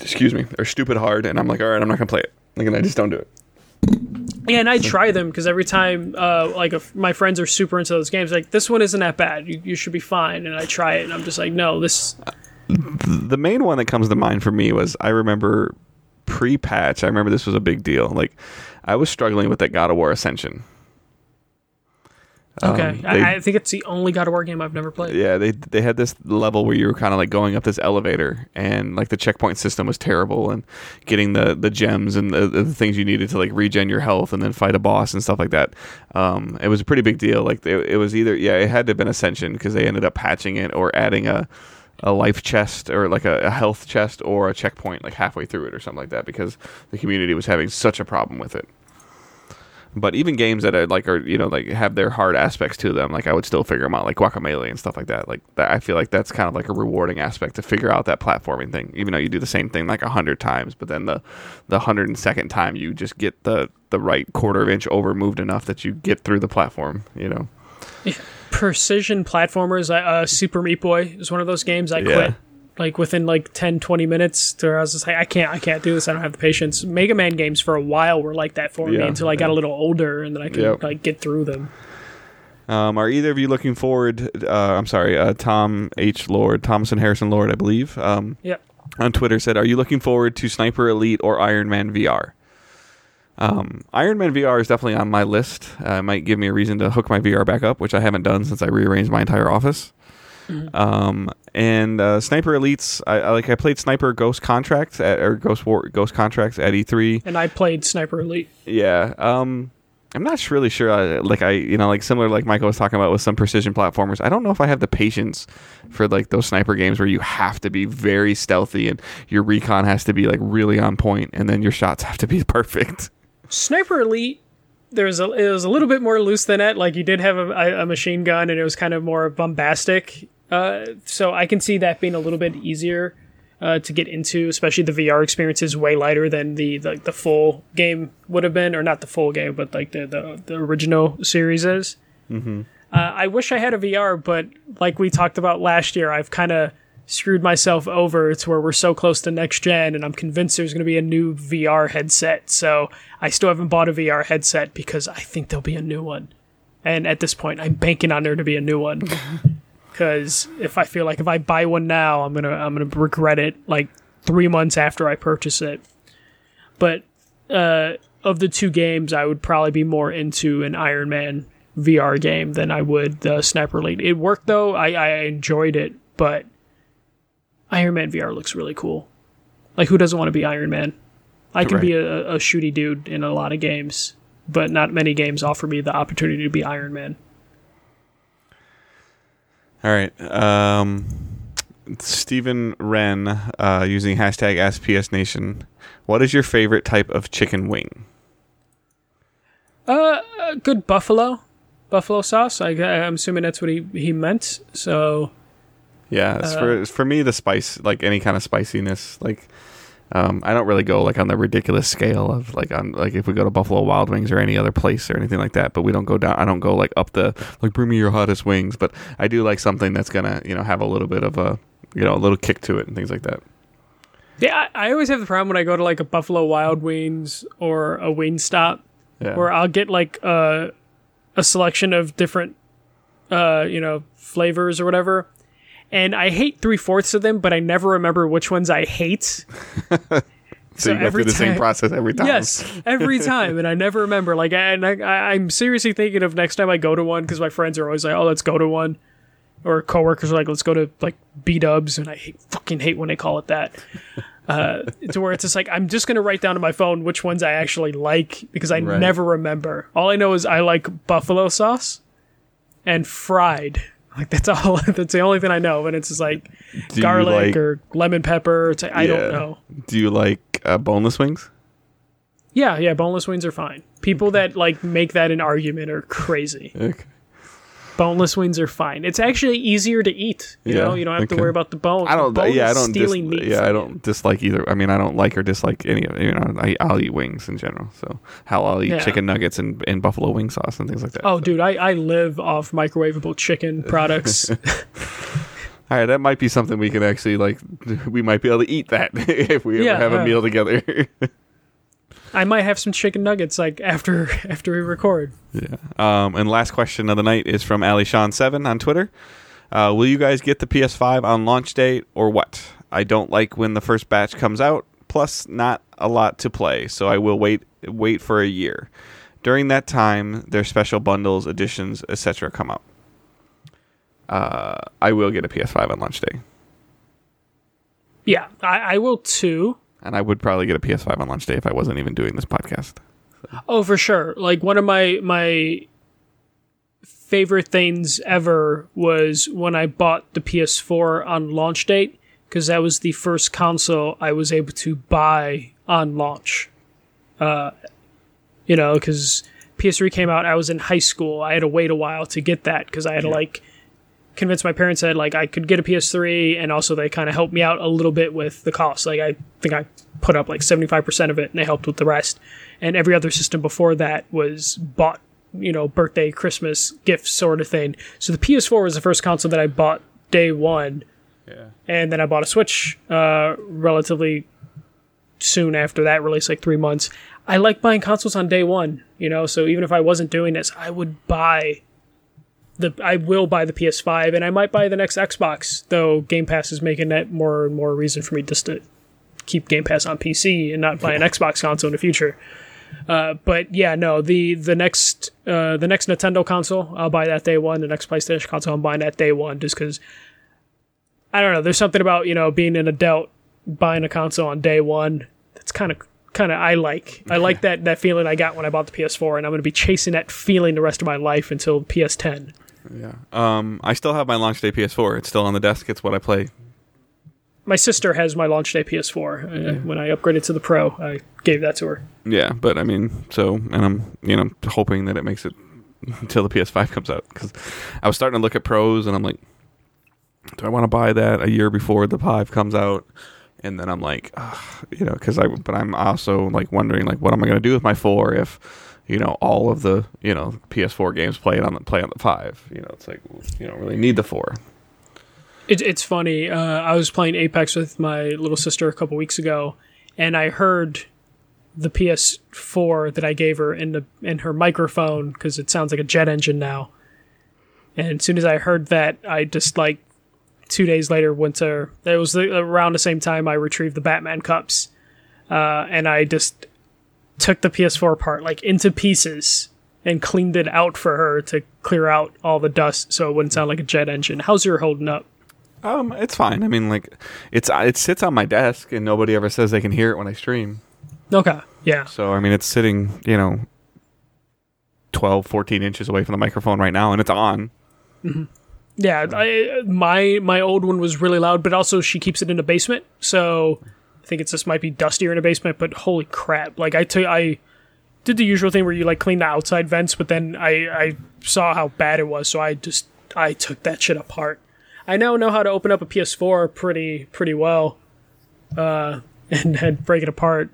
excuse me, are stupid hard, and I'm like, all right, I'm not gonna play it. Like, and I just don't do it. yeah, and I try them because every time, uh, like, if my friends are super into those games, like, this one isn't that bad. You, you should be fine. And I try it, and I'm just like, no, this. the main one that comes to mind for me was I remember pre-patch. I remember this was a big deal. Like I was struggling with that God of War Ascension. Um, Okay. they- I, I think it's the only God of War game I've never played. yeah, they they had this level where you were kind of like going up this elevator, and like the checkpoint system was terrible, and getting the the gems and the, the things you needed to like regen your health and then fight a boss and stuff like that. Um, it was a pretty big deal. Like it, it was either yeah, it had to have been Ascension because they ended up patching it or adding a a life chest or like a, a health chest or a checkpoint like halfway through it or something like that because the community was having such a problem with it. But even games that are like are you know like have their hard aspects to them, like I would still figure them out, like Guacamelee and stuff like that. Like that, I feel like that's kind of like a rewarding aspect to figure out that platforming thing. Even though you do the same thing like a hundred times, but then the the hundred and second time you just get the the right quarter of inch over moved enough that you get through the platform. You know, Precision platformers. I- Uh, Super Meat Boy is one of those games I Yeah. quit. Like within like 10, 20 minutes, to where I was just like, I can't, I can't do this. I don't have the patience. Mega Man games for a while were like that for me until I got a little older and then I could Yep. like get through them. Um, are either of you looking forward? Uh, I'm sorry, uh, Tom H. Lord, Thomas and Harrison Lord, I believe. Um, Yeah. on Twitter said, "Are you looking forward to Sniper Elite or Iron Man VR?" Um, Iron Man VR is definitely on my list. Uh, it might give me a reason to hook my VR back up, which I haven't done since I rearranged my entire office. Um, and uh, Sniper Elites, I, I like. I played Sniper Ghost Contracts at or Ghost War Ghost Contracts at E E3. And I played Sniper Elite. Yeah. Um, I'm not really sure. I, like I, you know, like similar like Michael was talking about with some precision platformers. I don't know if I have the patience for like those sniper games where you have to be very stealthy and your recon has to be like really on point, and then your shots have to be perfect. Sniper Elite, there was a, it was a little bit more loose than that. Like you did have a, a machine gun, and it was kind of more bombastic. Uh, so I can see that being a little bit easier uh, to get into, especially the VR experience is way lighter than the, the the full game would have been, or not the full game, but like the the, the original series is. Mm-hmm. Uh, I wish I had a VR, but like we talked about last year, I've kind of screwed myself over to where we're so close to next gen, and I'm convinced there's going to be a new VR headset. So I still haven't bought a VR headset because I think there'll be a new one. And at this point, I'm banking on there to be a new one because if I feel like if I buy one now, I'm gonna I'm gonna regret it like three months after I purchase it. But uh, of the two games, I would probably be more into an Iron Man VR game than I would the Sniper Elite. It worked though; I, I enjoyed it, but Iron Man VR looks really cool. Like, who doesn't want to be Iron Man? I can Right. be a, a shooty dude in a lot of games, but not many games offer me the opportunity to be Iron Man. All right. Um, Stephen Wren uh, using hashtag AskPSNation. What is your favorite type of chicken wing? Uh, good buffalo, buffalo sauce. I, I'm assuming that's what he, he meant. So Yeah, it's for for me the spice, like any kind of spiciness. Like, um, I don't really go like on the ridiculous scale of like on like if we go to Buffalo Wild Wings or any other place or anything like that. But we don't go down. I don't go like up the like bring me your hottest wings. But I do like something that's gonna you know have a little bit of a you know a little kick to it and things like that. yeah, I, I always have the problem when I go to like a Buffalo Wild Wings or a Wingstop Yeah. where I'll get like a a selection of different uh you know flavors or whatever. And I hate three fourths of them, but I never remember which ones I hate. so, so you go every through the same process every time. Yes, every time, and I never remember. Like, and I, I, I'm seriously thinking of next time I go to one because my friends are always like, "Oh, let's go to one," or coworkers are like, "Let's go to like B Dubs," and I hate, fucking hate when they call it that. Uh, to where it's just like I'm just gonna write down on my phone which ones I actually like because I Right. never remember. All I know is I like buffalo sauce and fried. Like that's all. That's the only thing I know. And it's just like Do garlic like- or lemon pepper. It's like, I Yeah. don't know. Do you like uh, boneless wings? Yeah, yeah, boneless wings are fine. People that like make that an argument are crazy. Okay. Boneless wings are fine. It's actually easier to eat. You Yeah, know, you don't have okay. to worry about the bone. I don't. Bone yeah, I don't. Dis- stealing meat. yeah, I don't dislike either. I mean, I don't like or dislike any of it. You know, I, I'll eat wings in general. So how I'll eat Yeah. chicken nuggets and, and buffalo wing sauce and things like that. Oh, So- dude, I, I live off microwavable chicken products. all right, that might be something we can actually like. We might be able to eat that if we Yeah, ever have yeah. a meal together. I might have some chicken nuggets like after after we record. yeah. Um. And last question of the night is from Ali Sean Seven on Twitter. Uh, will you guys get the PS5 on launch date or what? I don't like when the first batch comes out. Plus, not a lot to play, so I will wait wait for a year. During that time, their special bundles, editions, etc. come out. Uh, I will get a PS5 on launch day, Yeah, I, I will too. And I would probably get a PS5 on launch day if I wasn't even doing this podcast. Oh, for sure. Like one of my my favorite things ever was when I bought the PS4 on launch date because that was the first console I was able to buy on launch. Uh, you know, because PS3 came out, I was in high school. I had to wait a while to get that because I had to like convince my parents that like I could get a PS3, and also they kind of helped me out a little bit with the cost. Like I think I put up like seventy five percent of it, and they helped with the rest. And every other system before that was bought, you know, birthday, Christmas gifts sort of thing. So the PS4 was the first console that I bought day one, Yeah. and then I bought a Switch uh, relatively soon after that release, like three months. I like buying consoles on day one, you know. So even if I wasn't doing this, I would buy the. I will buy the PS5, and I might buy the next Xbox. Though Game Pass is making that more and more reason for me just to keep Game Pass on PC and not buy an Xbox console in the future. Uh, but yeah, no the the next uh, the next Nintendo console I'll buy that day one. The next PlayStation console I'm buying that day one, just because I don't know. There's something about you know being an adult buying a console on day one. That's kind of kind of I like. I like that that feeling I got when I bought the PS4, and I'm going to be chasing that feeling the rest of my life until PS10. Yeah. Um. I still have my launch day PS4. It's still on the desk. It's what I play. My sister has my launch day PS4. Uh, when I upgraded to the Pro, I gave that to her. Yeah, but I mean, so and I'm you know hoping that it makes it until the PS5 comes out because I was starting to look at pros and I'm like, do I want to buy that a year before the five comes out? And then I'm like, ugh, you know, because I but I'm also like wondering like what am I going to do with my four if you know all of the you know PS4 games play it on the play on the five? You know, it's like you don't really need the four. It, it's funny. Uh, I was playing Apex with my little sister a couple weeks ago, and I heard the PS4 that I gave her in the in her microphone because it sounds like a jet engine now. And as soon as I heard that, I just like two days later went to. It was the, around the same time I retrieved the Batman cups, uh, and I just took the PS4 apart like into pieces and cleaned it out for her to clear out all the dust so it wouldn't sound like a jet engine. How's your holding up? Um, it's fine. I mean, like, it's it sits on my desk, and nobody ever says they can hear it when I stream. Okay, yeah. So I mean, it's sitting, you know, 12, 14 inches away from the microphone right now, and it's on. Yeah, I, my my old one was really loud, but also she keeps it in the basement, so think it's just might be dustier in a basement. But holy crap! Like I took I did the usual thing where you like clean the outside vents, but then I I saw how bad it was, so I just I took that shit apart. I now know how to open up a PS4 pretty pretty well, uh, and and break it apart.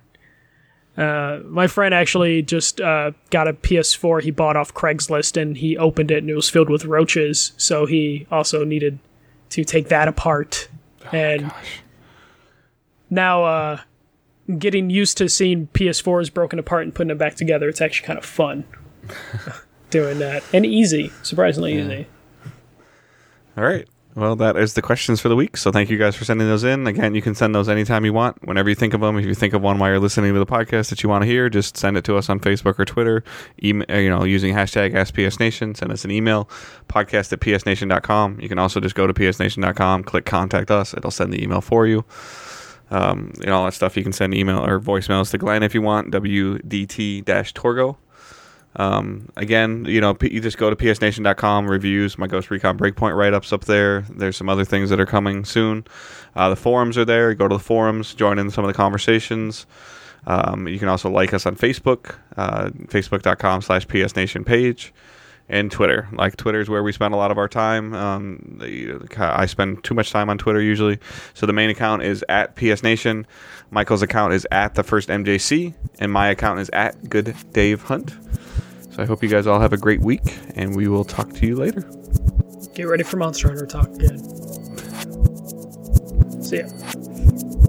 Uh, my friend actually just uh, got a PS4 he bought off Craigslist and he opened it and it was filled with roaches. So he also needed to take that apart. and now, uh, getting used to seeing PS4s broken apart and putting them back together, it's actually kind of fun doing that and easy, surprisingly easy. All right. Well, that is the questions for the week. So thank you guys for sending those in. Again, you can send those anytime you want, whenever you think of them. If you think of one while you're listening to the podcast that you want to hear, just send it to us on Facebook or Twitter. Email, you know, using hashtag AskPSNation. Send us an email, podcast at psnation.com. You can also just go to psnation.com, click contact us. It'll send the email for you. Um, and all that stuff. You can send email or voicemails to Glenn if you want. WDT-Torgo. Um, again, you know, you just go to psnation.com, reviews, my Ghost Recon Breakpoint write ups up there. There's some other things that are coming soon. Uh, the forums are there. Go to the forums, join in some of the conversations. Um, you can also like us on Facebook, uh, facebook.com slash psnation page, and Twitter. Like, Twitter is where we spend a lot of our time. Um, the, I spend too much time on Twitter usually. So the main account is at PS Nation. Michael's account is at the first MJC, and my account is at good Dave Hunt. So I hope you guys all have a great week, and we will talk to you later. Get ready for Monster Hunter talk again. See ya.